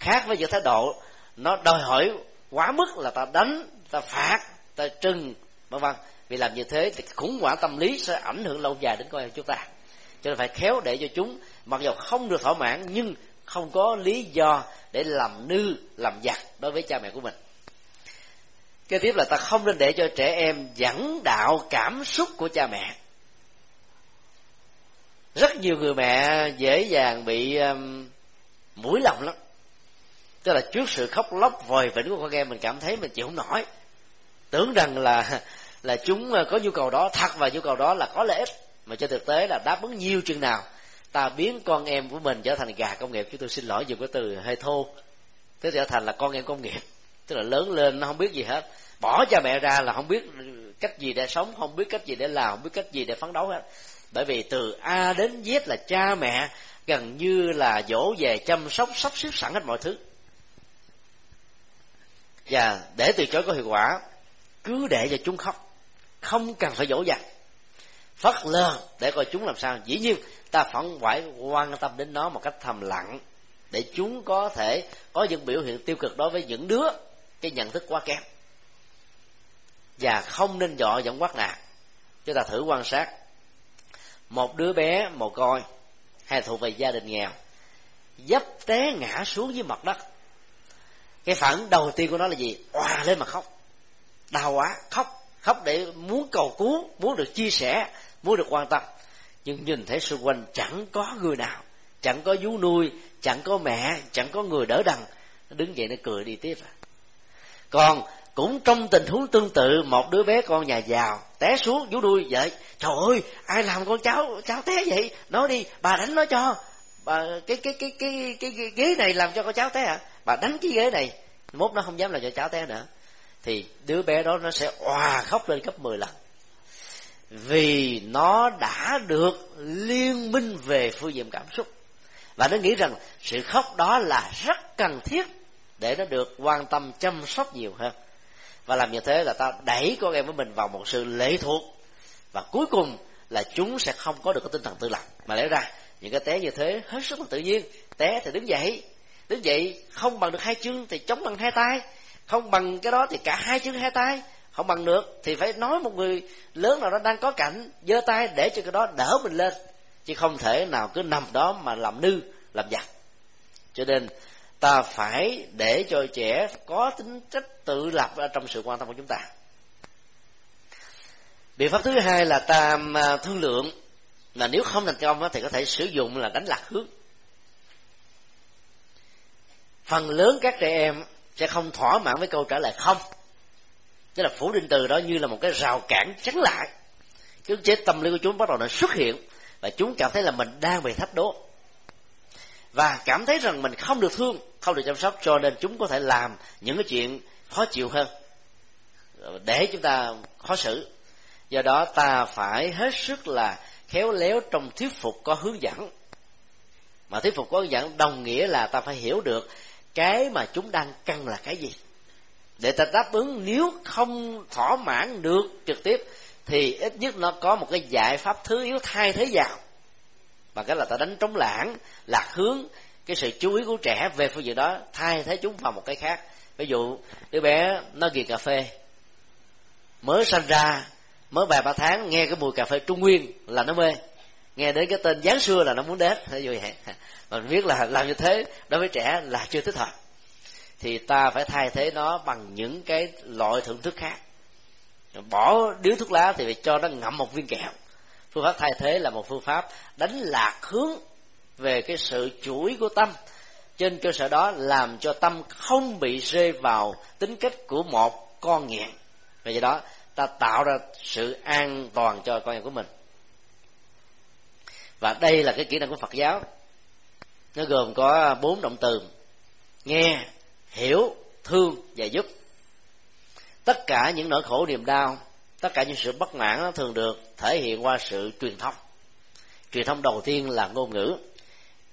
Khác với những thái độ, nó đòi hỏi quá mức là ta đánh, ta phạt, ta trừng, vân vân. Vì làm như thế thì khủng hoảng tâm lý sẽ ảnh hưởng lâu dài đến con em chúng ta cho nên phải khéo để cho chúng. Mặc dù không được thỏa mãn nhưng không có lý do để làm nư làm giặc đối với cha mẹ của mình. Kế tiếp là ta không nên để cho trẻ em dẫn đạo cảm xúc của cha mẹ. Rất nhiều người mẹ dễ dàng bị um, mũi lòng lắm. Tức là trước sự khóc lóc vòi vĩnh của con em mình cảm thấy mình chịu không nổi. Tưởng rằng là là chúng có nhu cầu đó thật và nhu cầu đó là có lợi ích mà cho thực tế là đáp ứng nhiều chừng nào, ta biến con em của mình trở thành gà công nghiệp. Chúng tôi xin lỗi dùng cái từ hơi thô. Thế trở thành là con em công nghiệp. Tức là lớn lên nó không biết gì hết. Bỏ cha mẹ ra là không biết cách gì để sống, không biết cách gì để làm, không biết cách gì để phấn đấu hết. Bởi vì từ a đến z là cha mẹ, gần như là dỗ về chăm sóc, sắp xếp sẵn hết mọi thứ. Và để từ chối có hiệu quả, cứ để cho chúng khóc. Không cần phải dỗ dành phất lờ để coi chúng làm sao. Dĩ nhiên, ta vẫn phải quan tâm đến nó một cách thầm lặng để chúng có thể có những biểu hiện tiêu cực đối với những đứa cái nhận thức quá kém. Và không nên dọ dẫn quát nạt chúng ta thử quan sát. Một đứa bé mồ côi, hay thuộc về gia đình nghèo, dấp té ngã xuống dưới mặt đất. Cái phản đầu tiên của nó là gì? Òa lên mà khóc. Đau quá, khóc khóc để muốn cầu cứu, muốn được chia sẻ muốn được quan tâm. Nhưng nhìn thấy xung quanh chẳng có người nào chẳng có vú nuôi chẳng có mẹ chẳng có người đỡ đằng nó đứng dậy nó cười đi tiếp à. Còn cũng trong tình huống tương tự một đứa bé con nhà giàu té xuống vú nuôi vậy trời ơi ai làm con cháu cháu té vậy? Nói đi bà đánh nó cho. Bà cái cái cái cái cái, cái ghế này làm cho con cháu té à? Bà đánh cái ghế này mốt nó không dám làm cho cháu té nữa. Thì đứa bé đó nó sẽ òa khóc lên gấp 10 lần vì nó đã được liên minh về phương diện cảm xúc. Và nó nghĩ rằng sự khóc đó là rất cần thiết để nó được quan tâm, chăm sóc nhiều hơn. Và làm như thế là ta đẩy con em của mình vào một sự lệ thuộc. Và cuối cùng là chúng sẽ không có được cái tinh thần tự lập. Mà lẽ ra, những cái té như thế hết sức là tự nhiên. Té thì đứng dậy. Đứng dậy không bằng được hai chân thì chống bằng hai tay. Không bằng cái đó thì cả hai chân hai tay không bằng được, thì phải nói một người lớn nào đó đang có cảnh, giơ tay để cho cái đó đỡ mình lên. Chứ không thể nào cứ nằm đó mà làm nư, làm giặc. Cho nên, ta phải để cho trẻ có tính chất tự lập ở trong sự quan tâm của chúng ta. Biện pháp thứ hai là ta à, thương lượng là nếu không thành công thì có thể sử dụng là đánh lạc hướng. Phần lớn các trẻ em sẽ không thỏa mãn với câu trả lời không tức là phủ định từ đó như là một cái rào cản chắn lại. Cái chế tâm lý của chúng bắt đầu nó xuất hiện và chúng cảm thấy là mình đang bị thách đố. Và cảm thấy rằng mình không được thương, không được chăm sóc, cho nên chúng có thể làm những cái chuyện khó chịu hơn. Để chúng ta khó xử. Do đó ta phải hết sức là khéo léo trong thuyết phục có hướng dẫn. Mà thuyết phục có hướng dẫn đồng nghĩa là ta phải hiểu được cái mà chúng đang cần là cái gì để ta đáp ứng, nếu không thỏa mãn được trực tiếp, thì ít nhất nó có một cái giải pháp thứ yếu, thay thế vào. Bằng cách là ta đánh trống lãng lạc hướng cái sự chú ý của trẻ về phương diện đó, thay thế chúng vào một cái khác. Ví dụ, đứa bé nó ghiền cà phê, mới sanh ra, mới vài ba tháng, nghe cái mùi cà phê trung nguyên là nó mê, nghe đến cái tên giáng xưa là nó muốn đến. Ví dụ vậy mình biết là làm như thế đối với trẻ là chưa thích hợp thì ta phải thay thế nó bằng những cái loại thưởng thức khác. Bỏ điếu thuốc lá thì phải cho nó ngậm một viên kẹo. Phương pháp thay thế là một phương pháp đánh lạc hướng về cái sự chủ ý của tâm. Trên cơ sở đó làm cho tâm không bị rơi vào tính cách của một con nghiện vì vậy đó, ta tạo ra sự an toàn cho con em của mình. Và đây là cái kỹ năng của phật giáo. Nó gồm có bốn động từ. Nghe hiểu, thương và giúp. Tất cả những nỗi khổ, niềm đau, tất cả những sự bất mãn thường được thể hiện qua sự truyền thông. Truyền thông đầu tiên là ngôn ngữ.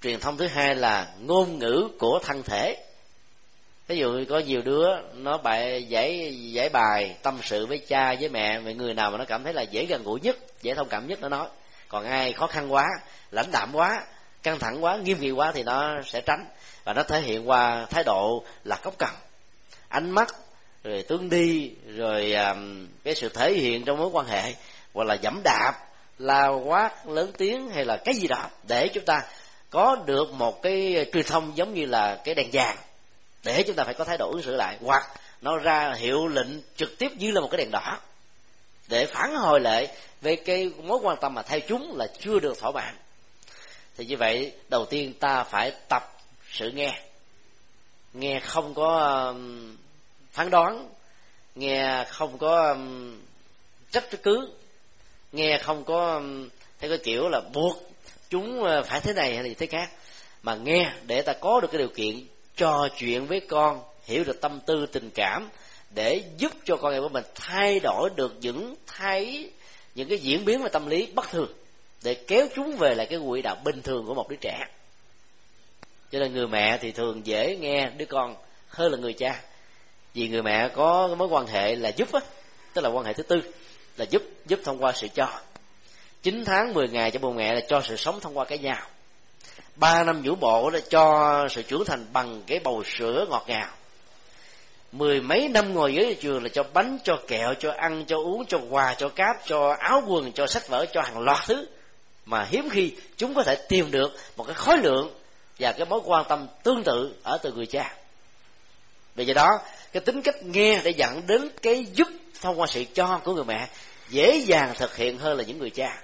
Truyền thông thứ hai là ngôn ngữ của thân thể. Ví dụ có nhiều đứa nó bài giải giải bài tâm sự với cha, với mẹ, về người nào mà nó cảm thấy là dễ gần gũi nhất, dễ thông cảm nhất, nó nói. Còn ai khó khăn quá, lãnh đạm quá, căng thẳng quá, nghiêm nghị quá thì nó sẽ tránh và nó thể hiện qua thái độ là cốc cằn. Ánh mắt rồi tướng đi rồi um, cái sự thể hiện trong mối quan hệ hoặc là dẫm đạp la quát lớn tiếng hay là cái gì đó để chúng ta có được một cái truyền thông giống như là cái đèn vàng để chúng ta phải có thái độ ứng xử lại. Hoặc nó ra hiệu lệnh trực tiếp như là một cái đèn đỏ để phản hồi lại về cái mối quan tâm mà theo chúng là chưa được thỏa mãn. Thì như vậy đầu tiên ta phải tập sự nghe. Nghe không có um, phán đoán. Nghe không có um, trách cứ nghe không có thấy theo cái kiểu là buộc chúng uh, phải thế này hay là thế khác. Mà nghe để ta có được cái điều kiện trò chuyện với con, hiểu được tâm tư, tình cảm để giúp cho con em của mình thay đổi được những thấy, những cái diễn biến về tâm lý bất thường để kéo chúng về lại cái quỹ đạo bình thường của một đứa trẻ cho nên người mẹ thì thường dễ nghe đứa con hơn là người cha. Vì người mẹ có mối quan hệ là giúp á, tức là quan hệ thứ tư, là giúp giúp thông qua sự cho. 9 tháng 10 ngày cho bố mẹ là cho sự sống thông qua cái nhau. Ba năm vũ bộ là cho sự trưởng thành bằng cái bầu sữa ngọt ngào. Mười mấy năm ngồi dưới trường là cho bánh, cho kẹo, cho ăn, cho uống, cho quà, cho cáp, cho áo quần, cho sách vở, cho hàng loạt thứ mà hiếm khi chúng có thể tìm được một cái khối lượng và cái mối quan tâm tương tự ở từ người cha. Vì vậy đó, cái tính cách nghe để dẫn đến cái giúp thông qua sự cho của người mẹ dễ dàng thực hiện hơn là những người cha.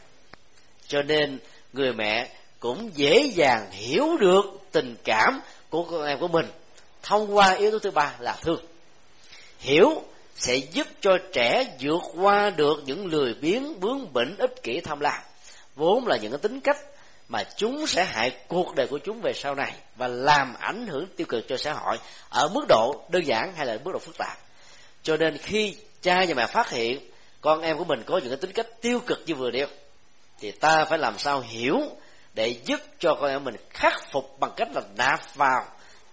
Cho nên người mẹ cũng dễ dàng hiểu được tình cảm của con em của mình thông qua yếu tố thứ ba là thương. Hiểu sẽ giúp cho trẻ vượt qua được những lười biếng, bướng bỉnh, ích kỷ, tham lam. Vốn là những cái tính cách mà chúng sẽ hại cuộc đời của chúng về sau này và làm ảnh hưởng tiêu cực cho xã hội ở mức độ đơn giản hay là mức độ phức tạp. Cho nên khi cha và mẹ phát hiện con em của mình có những cái tính cách tiêu cực như vừa nêu, thì ta phải làm sao hiểu để giúp cho con em mình khắc phục bằng cách là nạp vào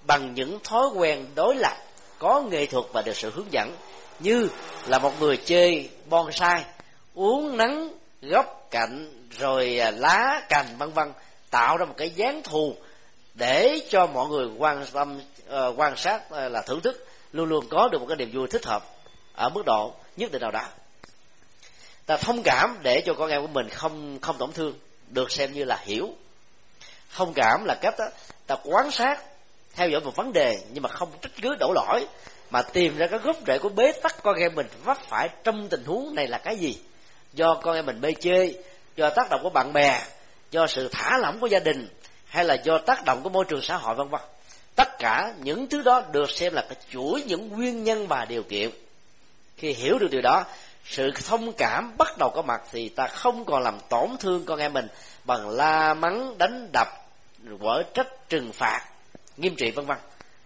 bằng những thói quen đối lập, có nghệ thuật và được sự hướng dẫn như là một người chơi bonsai, uống nắng góc cạnh rồi à, lá cành vân vân tạo ra một cái dáng thù để cho mọi người quan tâm ờ, quan sát ờ, là thưởng thức luôn luôn có được một cái niềm vui thích hợp ở mức độ nhất định nào đó. Ta thông cảm để cho con em của mình không không tổn thương được xem như là hiểu. Thông cảm là cách đó, ta quan sát theo dõi một vấn đề nhưng mà không trách cứ đổ lỗi mà tìm ra cái gốc rễ của bế tắc con em mình vấp phải trong tình huống này là cái gì do con em mình mê chơi, do tác động của bạn bè, do sự thả lỏng của gia đình, hay là do tác động của môi trường xã hội, vân vân. Tất cả những thứ đó được xem là cái chuỗi những nguyên nhân và điều kiện. Khi hiểu được điều đó, sự thông cảm bắt đầu có mặt thì ta không còn làm tổn thương con em mình bằng la mắng, đánh đập, quở trách, trừng phạt, nghiêm trị, vân vân.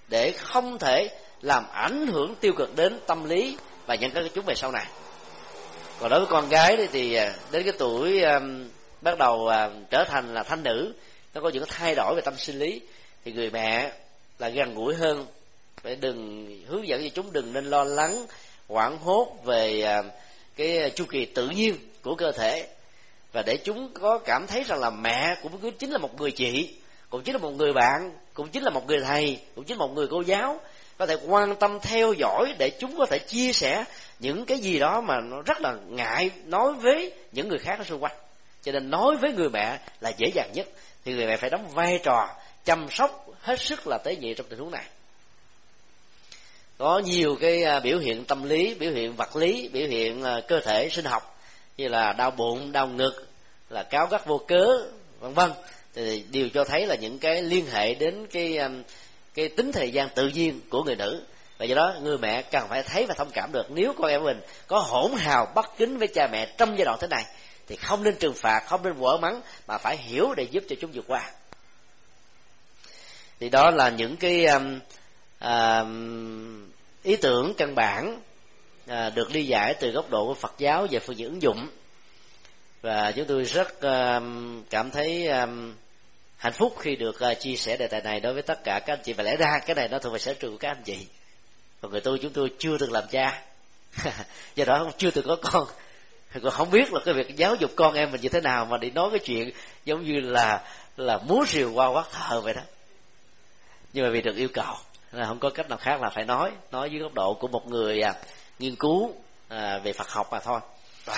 Để không thể làm ảnh hưởng tiêu cực đến tâm lý và những cái chúng về sau này còn đối với con gái thì à, đến cái tuổi um, bắt đầu uh, trở thành là thanh nữ nó có những thay đổi về tâm sinh lý. Thì người mẹ là gần gũi hơn. Phải đừng hướng dẫn cho chúng đừng nên lo lắng hoảng hốt về uh, cái chu kỳ tự nhiên của cơ thể. Và để chúng có cảm thấy rằng là mẹ cũng chính là một người chị cũng chính là một người bạn cũng chính là một người thầy cũng chính là một người cô giáo có thể quan tâm theo dõi để chúng có thể chia sẻ những cái gì đó mà nó rất là ngại nói với những người khác ở xung quanh. Cho nên nói với người mẹ là dễ dàng nhất. Thì người mẹ phải đóng vai trò, chăm sóc hết sức là tế nhị trong tình huống này. Có nhiều cái à, biểu hiện tâm lý, biểu hiện vật lý, biểu hiện à, cơ thể sinh học như là đau bụng, đau ngực, là cáo gắt vô cớ, vân vân. Thì đều cho thấy là những cái liên hệ đến cái à, cái tính thời gian tự nhiên của người nữ và do đó người mẹ cần phải thấy và thông cảm được. Nếu con em mình có hỗn hào bất kính với cha mẹ trong giai đoạn thế này thì không nên trừng phạt không nên vỡ mắng mà phải hiểu để giúp cho chúng vượt qua. Thì đó là những cái um, um, ý tưởng căn bản uh, được ly giải từ góc độ của Phật giáo về phương diện ứng dụng. Và chúng tôi rất um, cảm thấy um, hạnh phúc khi được uh, chia sẻ đề tài này đối với tất cả các anh chị. Và lẽ ra cái này nó thuộc về sở trường của các anh chị còn người tôi chúng tôi chưa từng làm cha. Do đó chưa từng có con. Còn không biết là cái việc giáo dục con em mình như thế nào mà đi nói cái chuyện giống như là là múa rìu qua quát thờ vậy đó. Nhưng mà vì được yêu cầu là không có cách nào khác là phải nói nói dưới góc độ của một người à, nghiên cứu à, về Phật học mà thôi. Rồi.